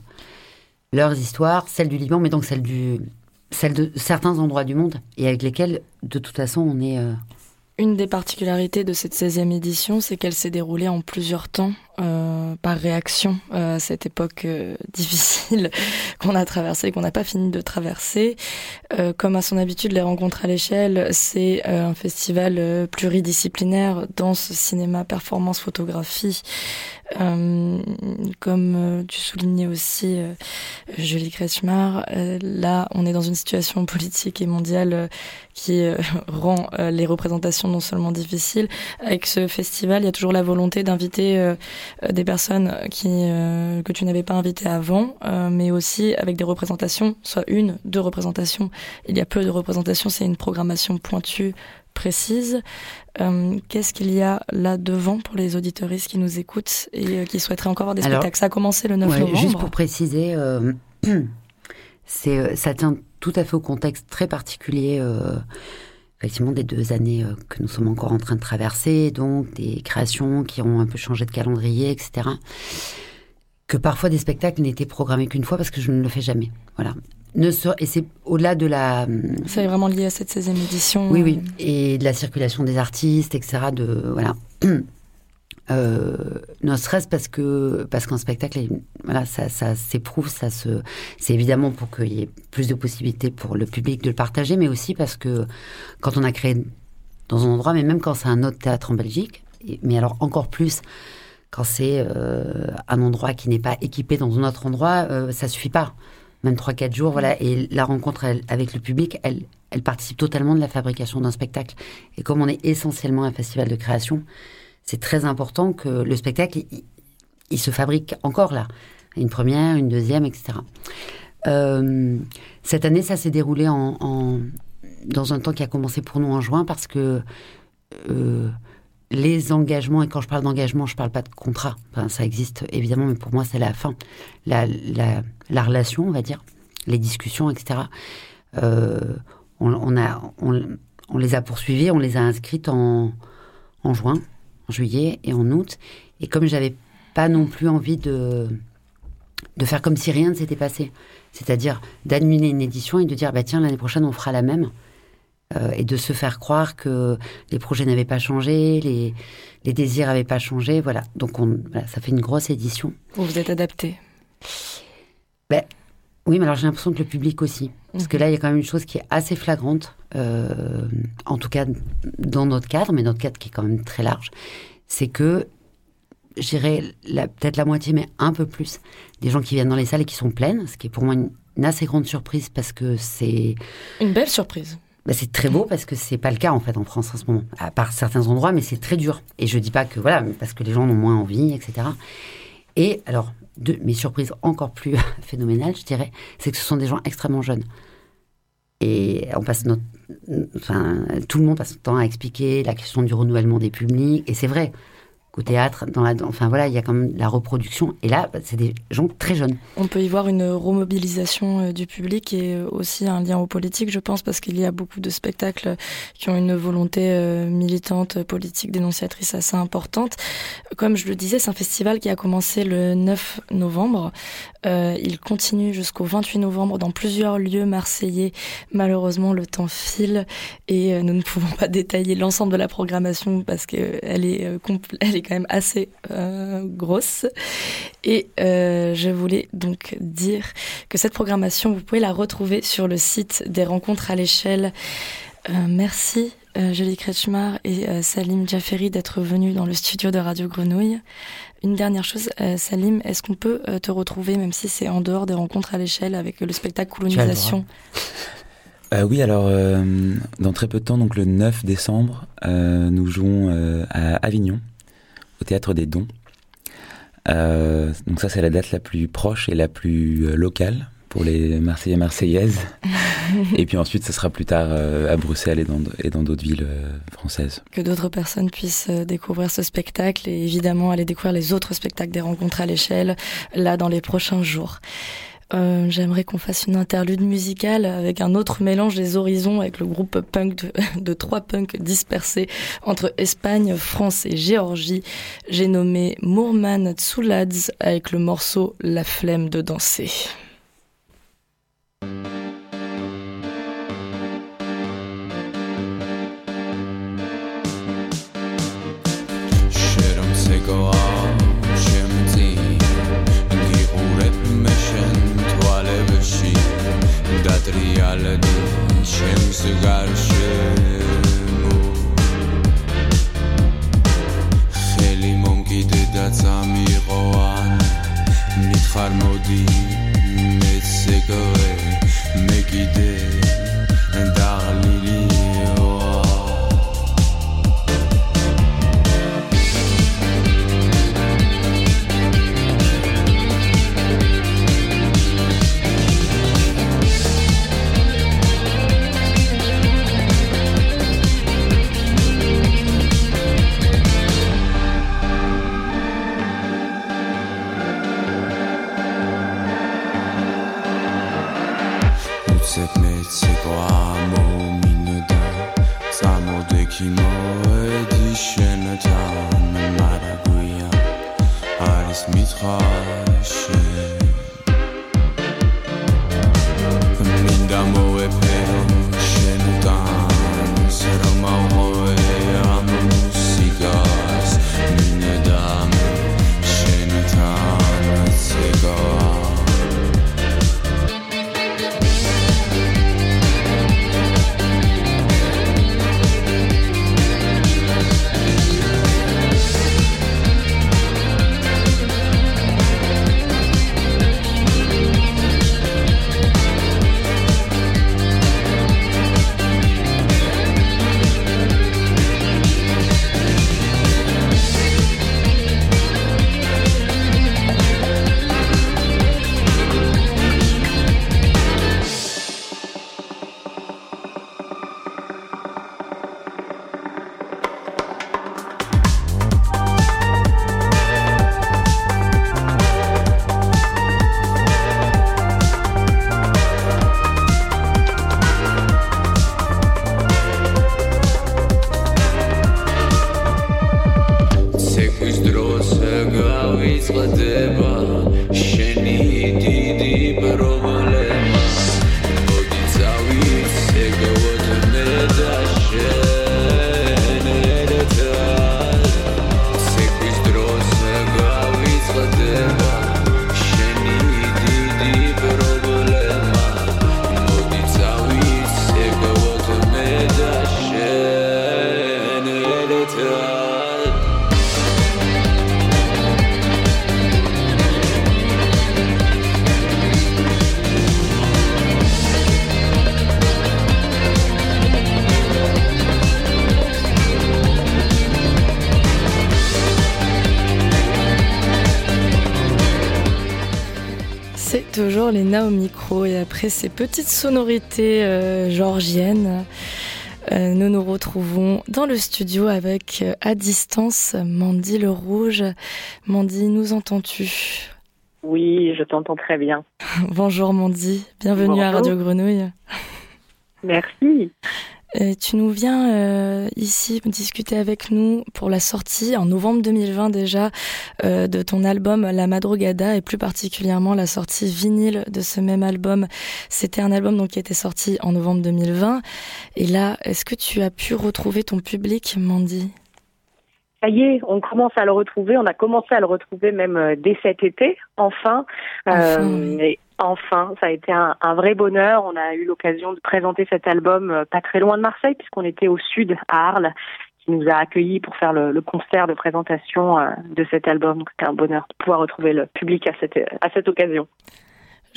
leurs histoires, celles du Liban, mais donc celles, du, celles de certains endroits du monde, et avec lesquels, de toute façon, on est. euh, Une des particularités de cette 16e édition, c'est qu'elle s'est déroulée en plusieurs temps, euh, par réaction euh, à cette époque euh, difficile qu'on a traversée, qu'on n'a pas fini de traverser. Euh, comme à son habitude, les rencontres à l'échelle, c'est euh, un festival euh, pluridisciplinaire, danse, cinéma, performance, photographie. Comme tu soulignais aussi, Julie Kretschmar, là, on est dans une situation politique et mondiale qui rend les représentations non seulement difficiles. Avec ce festival, il y a toujours la volonté d'inviter des personnes qui euh, que tu n'avais pas invitées avant, euh, mais aussi avec des représentations, soit une, deux représentations. Il y a peu de représentations, c'est une programmation pointue, précise. Euh, Qu'est-ce qu'il y a là devant pour les auditoristes qui nous écoutent et euh, qui souhaiteraient encore voir des Alors, spectacles? Ça a commencé le 9 Ouais, novembre. Juste pour préciser, euh, c'est, euh, ça tient tout à fait au contexte très particulier, euh, effectivement, des deux années euh, que nous sommes encore en train de traverser, donc des créations qui ont un peu changé de calendrier, etc. Que parfois des spectacles n'étaient programmés qu'une fois parce que je ne le fais jamais. Voilà. Ne se- et c'est au-delà de la, C'est vraiment lié à cette 16e édition. oui, oui, et de la circulation des artistes, etc. De voilà, euh, ne serait-ce parce que parce qu'un spectacle, voilà, ça, ça s'éprouve, ça se, c'est évidemment pour qu'il y ait plus de possibilités pour le public de le partager, mais aussi parce que quand on a créé dans un endroit, mais même quand c'est un autre théâtre en Belgique, mais alors encore plus quand c'est euh, un endroit qui n'est pas équipé dans un autre endroit, euh, ça suffit pas. Même 3-4 jours, voilà. Et la rencontre elle, avec le public, elle, elle participe totalement de la fabrication d'un spectacle. Et comme on est essentiellement un festival de création, c'est très important que le spectacle, il, se fabrique encore là. Une première, une deuxième, etc. Euh, cette année, ça s'est déroulé en, dans un temps qui a commencé pour nous en juin parce que euh, les engagements, et quand je parle d'engagement, je parle pas de contrat, ça existe évidemment, mais pour moi c'est la fin, la, la, la relation, on va dire, les discussions, etc. Euh, on, a, on les a poursuivies, on les a inscrites en, en juin, en juillet et en août, et comme j'avais pas non plus envie de, de faire comme si rien ne s'était passé, c'est-à-dire d'annuler une édition et de dire, bah tiens, l'année prochaine on fera la même, euh, et de se faire croire que les projets n'avaient pas changé, les, les désirs n'avaient pas changé. Voilà. Donc, on, voilà, ça fait une grosse édition. Vous vous êtes adapté. Oui, mais alors j'ai l'impression que le public aussi. Parce que là, il y a quand même une chose qui est assez flagrante, euh, en tout cas dans notre cadre, mais notre cadre qui est quand même très large, c'est que, je dirais, peut-être la moitié, mais un peu plus, des gens qui viennent dans les salles et qui sont pleines, ce qui est pour moi une, une assez grande surprise parce que c'est Une belle surprise. Bah, c'est très beau parce que c'est pas le cas en fait en France en ce moment, à part certains endroits, mais c'est très dur. Et je dis pas que voilà, mais parce que les gens ont moins envie, etc. Et alors, deux, mes surprises encore plus phénoménales, je dirais, c'est que ce sont des gens extrêmement jeunes. Et on passe notre, enfin, tout le monde passe son temps à expliquer la question du renouvellement des publics. Et c'est vrai qu'au théâtre, dans la, enfin voilà, il y a quand même la reproduction. Et là, bah, c'est des gens très jeunes. On peut y voir une remobilisation euh, du public et euh, aussi un lien au politique, je pense, parce qu'il y a beaucoup de spectacles qui ont une volonté euh, militante, politique, dénonciatrice assez importante. Comme je le disais, c'est un festival qui a commencé le 9 novembre. Euh, il continue jusqu'au 28 novembre dans plusieurs lieux marseillais. Malheureusement, le temps file et euh, nous ne pouvons pas détailler l'ensemble de la programmation parce qu'elle est, euh, est quand même assez grosse. Et je voulais donc dire que cette programmation, vous pouvez la retrouver sur le site des rencontres à l'échelle. Merci Julie Kretschmar et Salim Jafferi d'être venus dans le studio de Radio Grenouille. Une dernière chose, euh, Salim, est-ce qu'on peut euh, te retrouver, même si c'est en dehors des rencontres à l'échelle, avec le spectacle Colonisation? Euh, oui, alors dans très peu de temps, donc le 9 décembre, nous jouons à Avignon, au théâtre des Dons. Donc ça, c'est la date la plus proche et la plus locale pour les Marseillais et Marseillaises. et puis ensuite, ce sera plus tard euh, à Bruxelles et dans et dans d'autres villes euh, françaises. Que d'autres personnes puissent euh, découvrir ce spectacle et évidemment aller découvrir les autres spectacles des rencontres à l'échelle, là, dans les prochains jours. Euh, J'aimerais qu'on fasse une interlude musicale avec un autre mélange des horizons avec le groupe punk de, de trois punks dispersés entre Espagne, France et Géorgie. J'ai nommé Mourman Tsouladz avec le morceau La flemme de danser. დატრიალდი ჩემს გარშემო ხელი მომკიდე და წამიყო ან მითხარ მოდი მეც sick away, Mickey did. წამოდექი მოედი შენთან მარაგვია არის მითხარში. მინდა მოეფერო toujours Léna au micro et après ces petites sonorités euh, georgiennes, euh, nous nous retrouvons dans le studio avec euh, à distance Mandy le Rouge. Mandy, nous entends-tu? Oui, je t'entends très bien. Bonjour Mandy, bienvenue à. Radio Grenouille. Merci. Et tu nous viens euh, ici discuter avec nous pour la sortie en novembre 2020 déjà euh, de ton album La Madrugada et plus particulièrement la sortie vinyle de ce même album. C'était un album donc qui était sorti en novembre 2020. Et là, est-ce que tu as pu retrouver ton public, Mandy? Ça y est, on commence à le retrouver. On a commencé à le retrouver même euh, dès cet été, enfin. Enfin, Euh, oui. et enfin, ça a été un, vrai bonheur. On a eu l'occasion de présenter cet album euh, pas très loin de Marseille, puisqu'on était au sud, à Arles, qui nous a accueillis pour faire le, concert de présentation euh, de cet album. C'était un bonheur de pouvoir retrouver le public à cette, à cette occasion.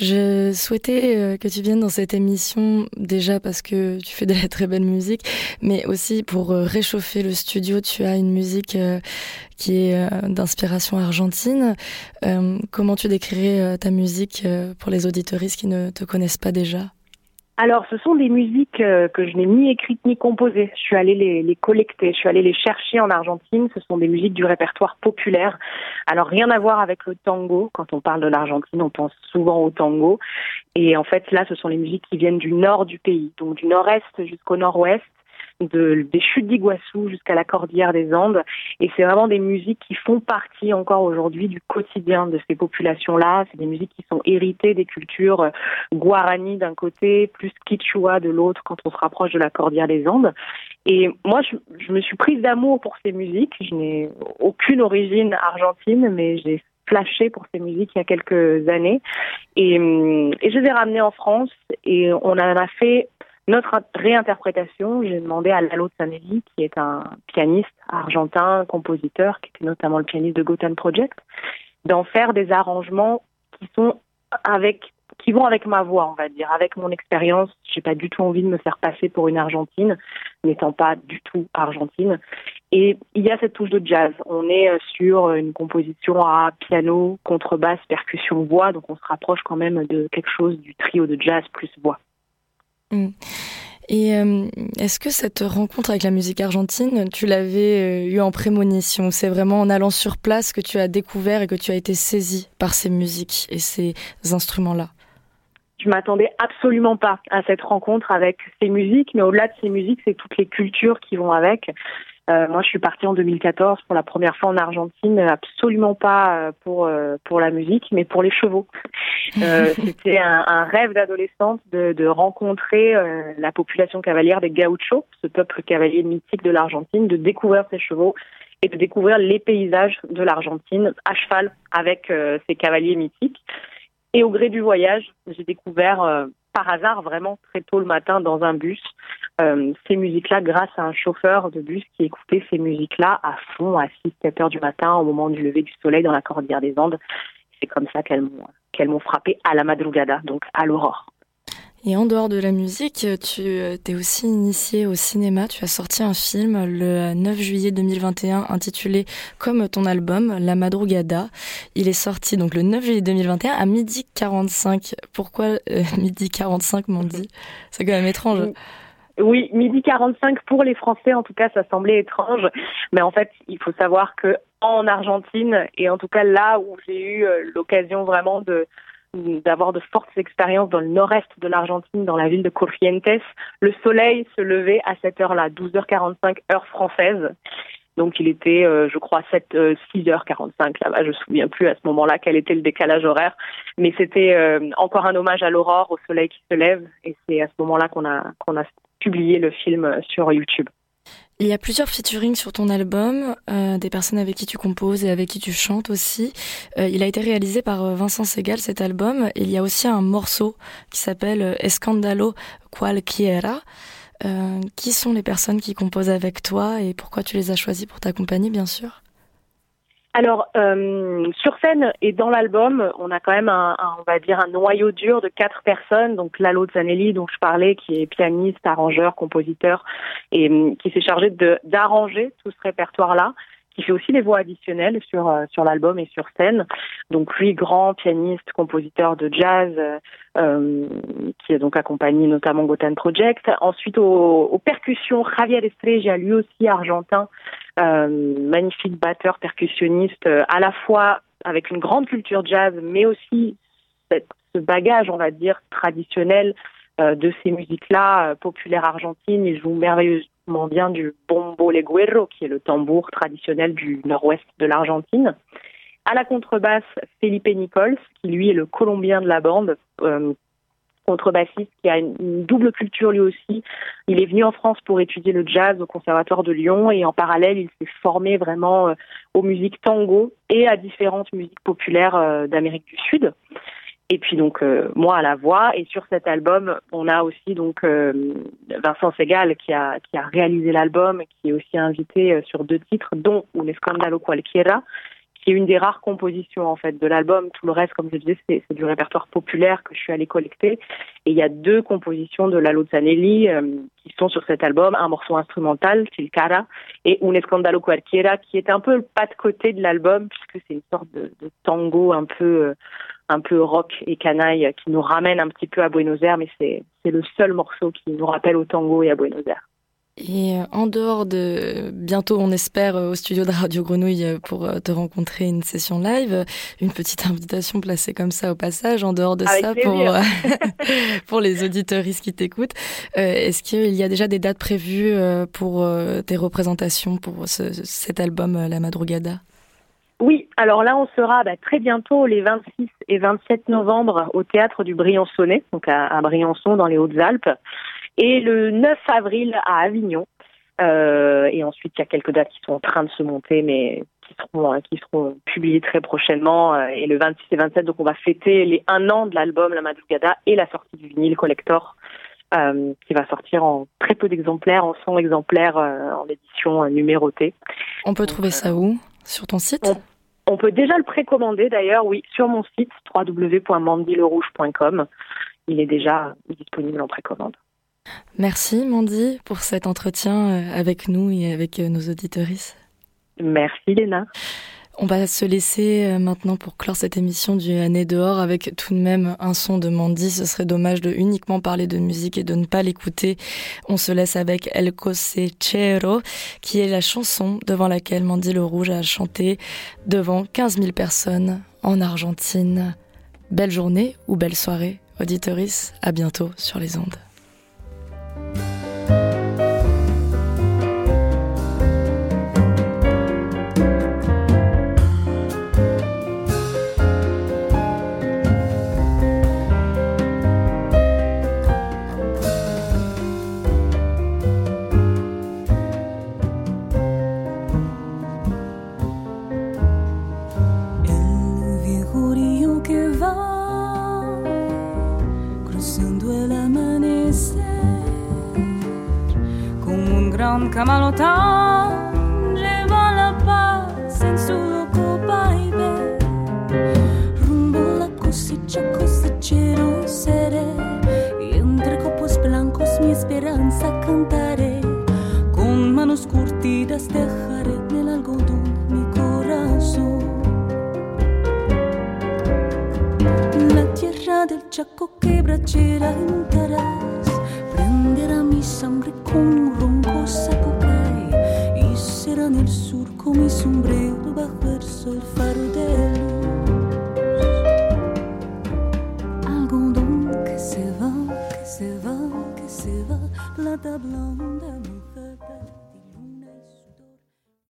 Je souhaitais euh, que tu viennes dans cette émission déjà parce que tu fais de la très belle musique, mais aussi pour euh, réchauffer le studio. Tu as une musique euh, qui est d'inspiration argentine. Comment tu décrirais ta musique pour les auditoristes qui ne te connaissent pas déjà? Alors, ce sont des musiques euh, que je n'ai ni écrites ni composées. Je suis allée les, les collecter, je suis allée les chercher en Argentine. Ce sont des musiques du répertoire populaire. Alors, rien à voir avec le tango. Quand on parle de l'Argentine, on pense souvent au tango. Et en fait, là, ce sont les musiques qui viennent du nord du pays, donc du nord-est jusqu'au nord-ouest. De, des chutes d'Iguassou jusqu'à la cordillère des Andes. Et c'est vraiment des musiques qui font partie encore aujourd'hui du quotidien de ces populations-là. C'est des musiques qui sont héritées des cultures euh, guarani d'un côté, plus quichua de l'autre quand on se rapproche de la cordillère des Andes. Et moi, je, me suis prise d'amour pour ces musiques. Je n'ai aucune origine argentine, mais j'ai flashé pour ces musiques il y a quelques années. Et, hum, et je les ai ramenées en France et on en a fait notre réinterprétation. J'ai demandé à Lalo Zanelli, qui est un pianiste argentin, compositeur, qui était notamment le pianiste de Gotham Project, d'en faire des arrangements qui sont avec qui vont avec ma voix, on va dire, avec mon expérience. J'ai pas du tout envie de me faire passer pour une Argentine, n'étant pas du tout argentine. Et il y a cette touche de jazz. On est euh, sur une composition à piano, contrebasse, percussion, voix, donc on se rapproche quand même de quelque chose du trio de jazz plus voix. Et euh, est-ce que cette rencontre avec la musique argentine, tu l'avais euh, eu en prémonition C'est vraiment en allant sur place que tu as découvert et que tu as été saisi par ces musiques et ces instruments-là? Je m'attendais absolument pas à cette rencontre avec ces musiques, mais au-delà de ces musiques, c'est toutes les cultures qui vont avec. Euh, moi, je suis partie en 2014 pour la première fois en Argentine, absolument pas euh, pour euh, pour la musique, mais pour les chevaux. Euh, C'était un, un rêve d'adolescente de, de rencontrer euh, la population cavalière des gauchos, ce peuple cavalier mythique de l'Argentine, de découvrir ces chevaux et de découvrir les paysages de l'Argentine à cheval avec euh, ces cavaliers mythiques. Et au gré du voyage, j'ai découvert euh, par hasard, vraiment très tôt le matin, dans un bus, euh, ces musiques-là grâce à un chauffeur de bus qui écoutait ces musiques-là à fond à 6-7 heures du matin au moment du lever du soleil dans la cordillère des Andes. C'est comme ça qu'elles m'ont qu'elles m'ont frappé à la madrugada, donc à l'aurore. Et en dehors de la musique, tu t'es aussi initié au cinéma. Tu as sorti un film le 9 juillet 2021 intitulé comme ton album, La Madrugada. Il est sorti donc le 9 juillet 2021 à midi 45. Pourquoi euh, midi 45, m'ont dit C'est quand même étrange. Oui, midi 45 pour les Français, en tout cas, ça semblait étrange. Mais en fait, il faut savoir que en Argentine, et en tout cas là où j'ai eu euh, l'occasion vraiment de d'avoir de fortes expériences dans le nord-est de l'Argentine, dans la ville de Corrientes, le soleil se levait à cette heure-là, 12h45 heure française. Donc il était, euh, je crois, 7, euh, 6h45 là-bas. Je me souviens plus à ce moment-là quel était le décalage horaire, mais c'était euh, encore un hommage à l'aurore, au soleil qui se lève, et c'est à ce moment-là qu'on a qu'on a publié le film euh, sur YouTube. Il y a plusieurs featurings sur ton album, euh, des personnes avec qui tu composes et avec qui tu chantes aussi. Euh, il a été réalisé par euh, Vincent Segal cet album. Il y a aussi un morceau qui s'appelle euh, Escandalo Cualquiera. Euh, qui sont les personnes qui composent avec toi et pourquoi tu les as choisis pour t'accompagner, bien sûr Alors, euh, sur scène et dans l'album, on a quand même un, on va dire, un noyau dur de quatre personnes. Donc, Lalo Zanelli, dont je parlais, qui est pianiste, arrangeur, compositeur, et euh, qui s'est chargé d'arranger tout ce répertoire-là, qui fait aussi les voix additionnelles sur euh, sur l'album et sur scène. Donc, lui, grand pianiste, compositeur de jazz, euh, qui a donc accompagné notamment Gotham Project. Ensuite, aux, aux percussions, Javier Estrella, lui aussi argentin, euh, magnifique batteur percussionniste, euh, à la fois avec une grande culture jazz, mais aussi cette, ce bagage, on va dire, traditionnel euh, de ces musiques-là populaires argentines. Il joue merveilleusement bien du bombo leguero, qui est le tambour traditionnel du nord-ouest de l'Argentine. À la contrebasse, Felipe Nichols, qui lui est le colombien de la bande, euh, contrebassiste qui a une, une double culture lui aussi. Il est venu en France pour étudier le jazz au Conservatoire de Lyon et en parallèle, il s'est formé vraiment euh, aux musiques tango et à différentes musiques populaires euh, d'Amérique du Sud. Et puis donc euh, moi à la voix et sur cet album on a aussi donc euh, Vincent Segal qui a qui a réalisé l'album qui est aussi invité euh, sur deux titres dont Un Escandalo Cualquiera qui est une des rares compositions en fait de l'album. Tout le reste, comme je disais, c'est c'est du répertoire populaire que je suis allée collecter. Et il y a deux compositions de Lalo Zanelli euh, qui sont sur cet album, un morceau instrumental, Cara, et Un Escandalo Cualquiera, qui est un peu le pas de côté de l'album puisque c'est une sorte de, de tango un peu euh, un peu rock et canaille qui nous ramène un petit peu à Buenos Aires, mais c'est c'est le seul morceau qui nous rappelle au tango et à Buenos Aires. Et euh, en dehors de bientôt, on espère euh, au studio de Radio Grenouille euh, pour te rencontrer une session live, une petite invitation placée comme ça au passage. En dehors de Avec ça, pour pour les auditeuristes qui t'écoutent, est-ce qu'il y a déjà des dates prévues pour tes représentations pour ce- cet album La Madrugada? Oui, alors là, on sera bah, très bientôt les 26 et 27 novembre au théâtre du Briançonnet, donc à, à Briançon dans les Hautes-Alpes, et le 9 avril à Avignon. Euh, et ensuite, il y a quelques dates qui sont en train de se monter, mais qui seront, euh, qui seront publiées très prochainement. Euh, Et le 26 et 27, donc on va fêter les un an de l'album La Madrugada et la sortie du vinyle collector. euh, qui va sortir en très peu d'exemplaires, en 100 exemplaires euh, en édition euh, numérotée. On peut trouver ça où? Sur ton site? On peut déjà le précommander d'ailleurs, oui, sur mon site www.mandilerouge.com. Il est déjà disponible en précommande. Merci Mandy pour cet entretien euh, avec nous et avec euh, nos auditeuristes. Merci Léna. On va se laisser euh, maintenant pour clore cette émission du Année dehors avec tout de même un son de Mandy. Ce serait dommage de uniquement parler de musique et de ne pas l'écouter. On se laisse avec El Cosechero, qui est la chanson devant laquelle Mandy le Rouge a chanté devant 15 000 personnes en Argentine. Belle journée ou belle soirée, auditoris. À bientôt sur les ondes. non la le vola pa senso copai be rumbo la cosiccia cosicero sere. Y entre copos blancos mi esperanza cantare. Con manos curtidas dejaré nel algodón mi corazón la tierra del chaco que bracera intará mi sangue con ronco sapucay y será en el sur con mi sombrero bajo el sol faro de luz. Algo que se va, que se va, que se va, plata blonda, mujer.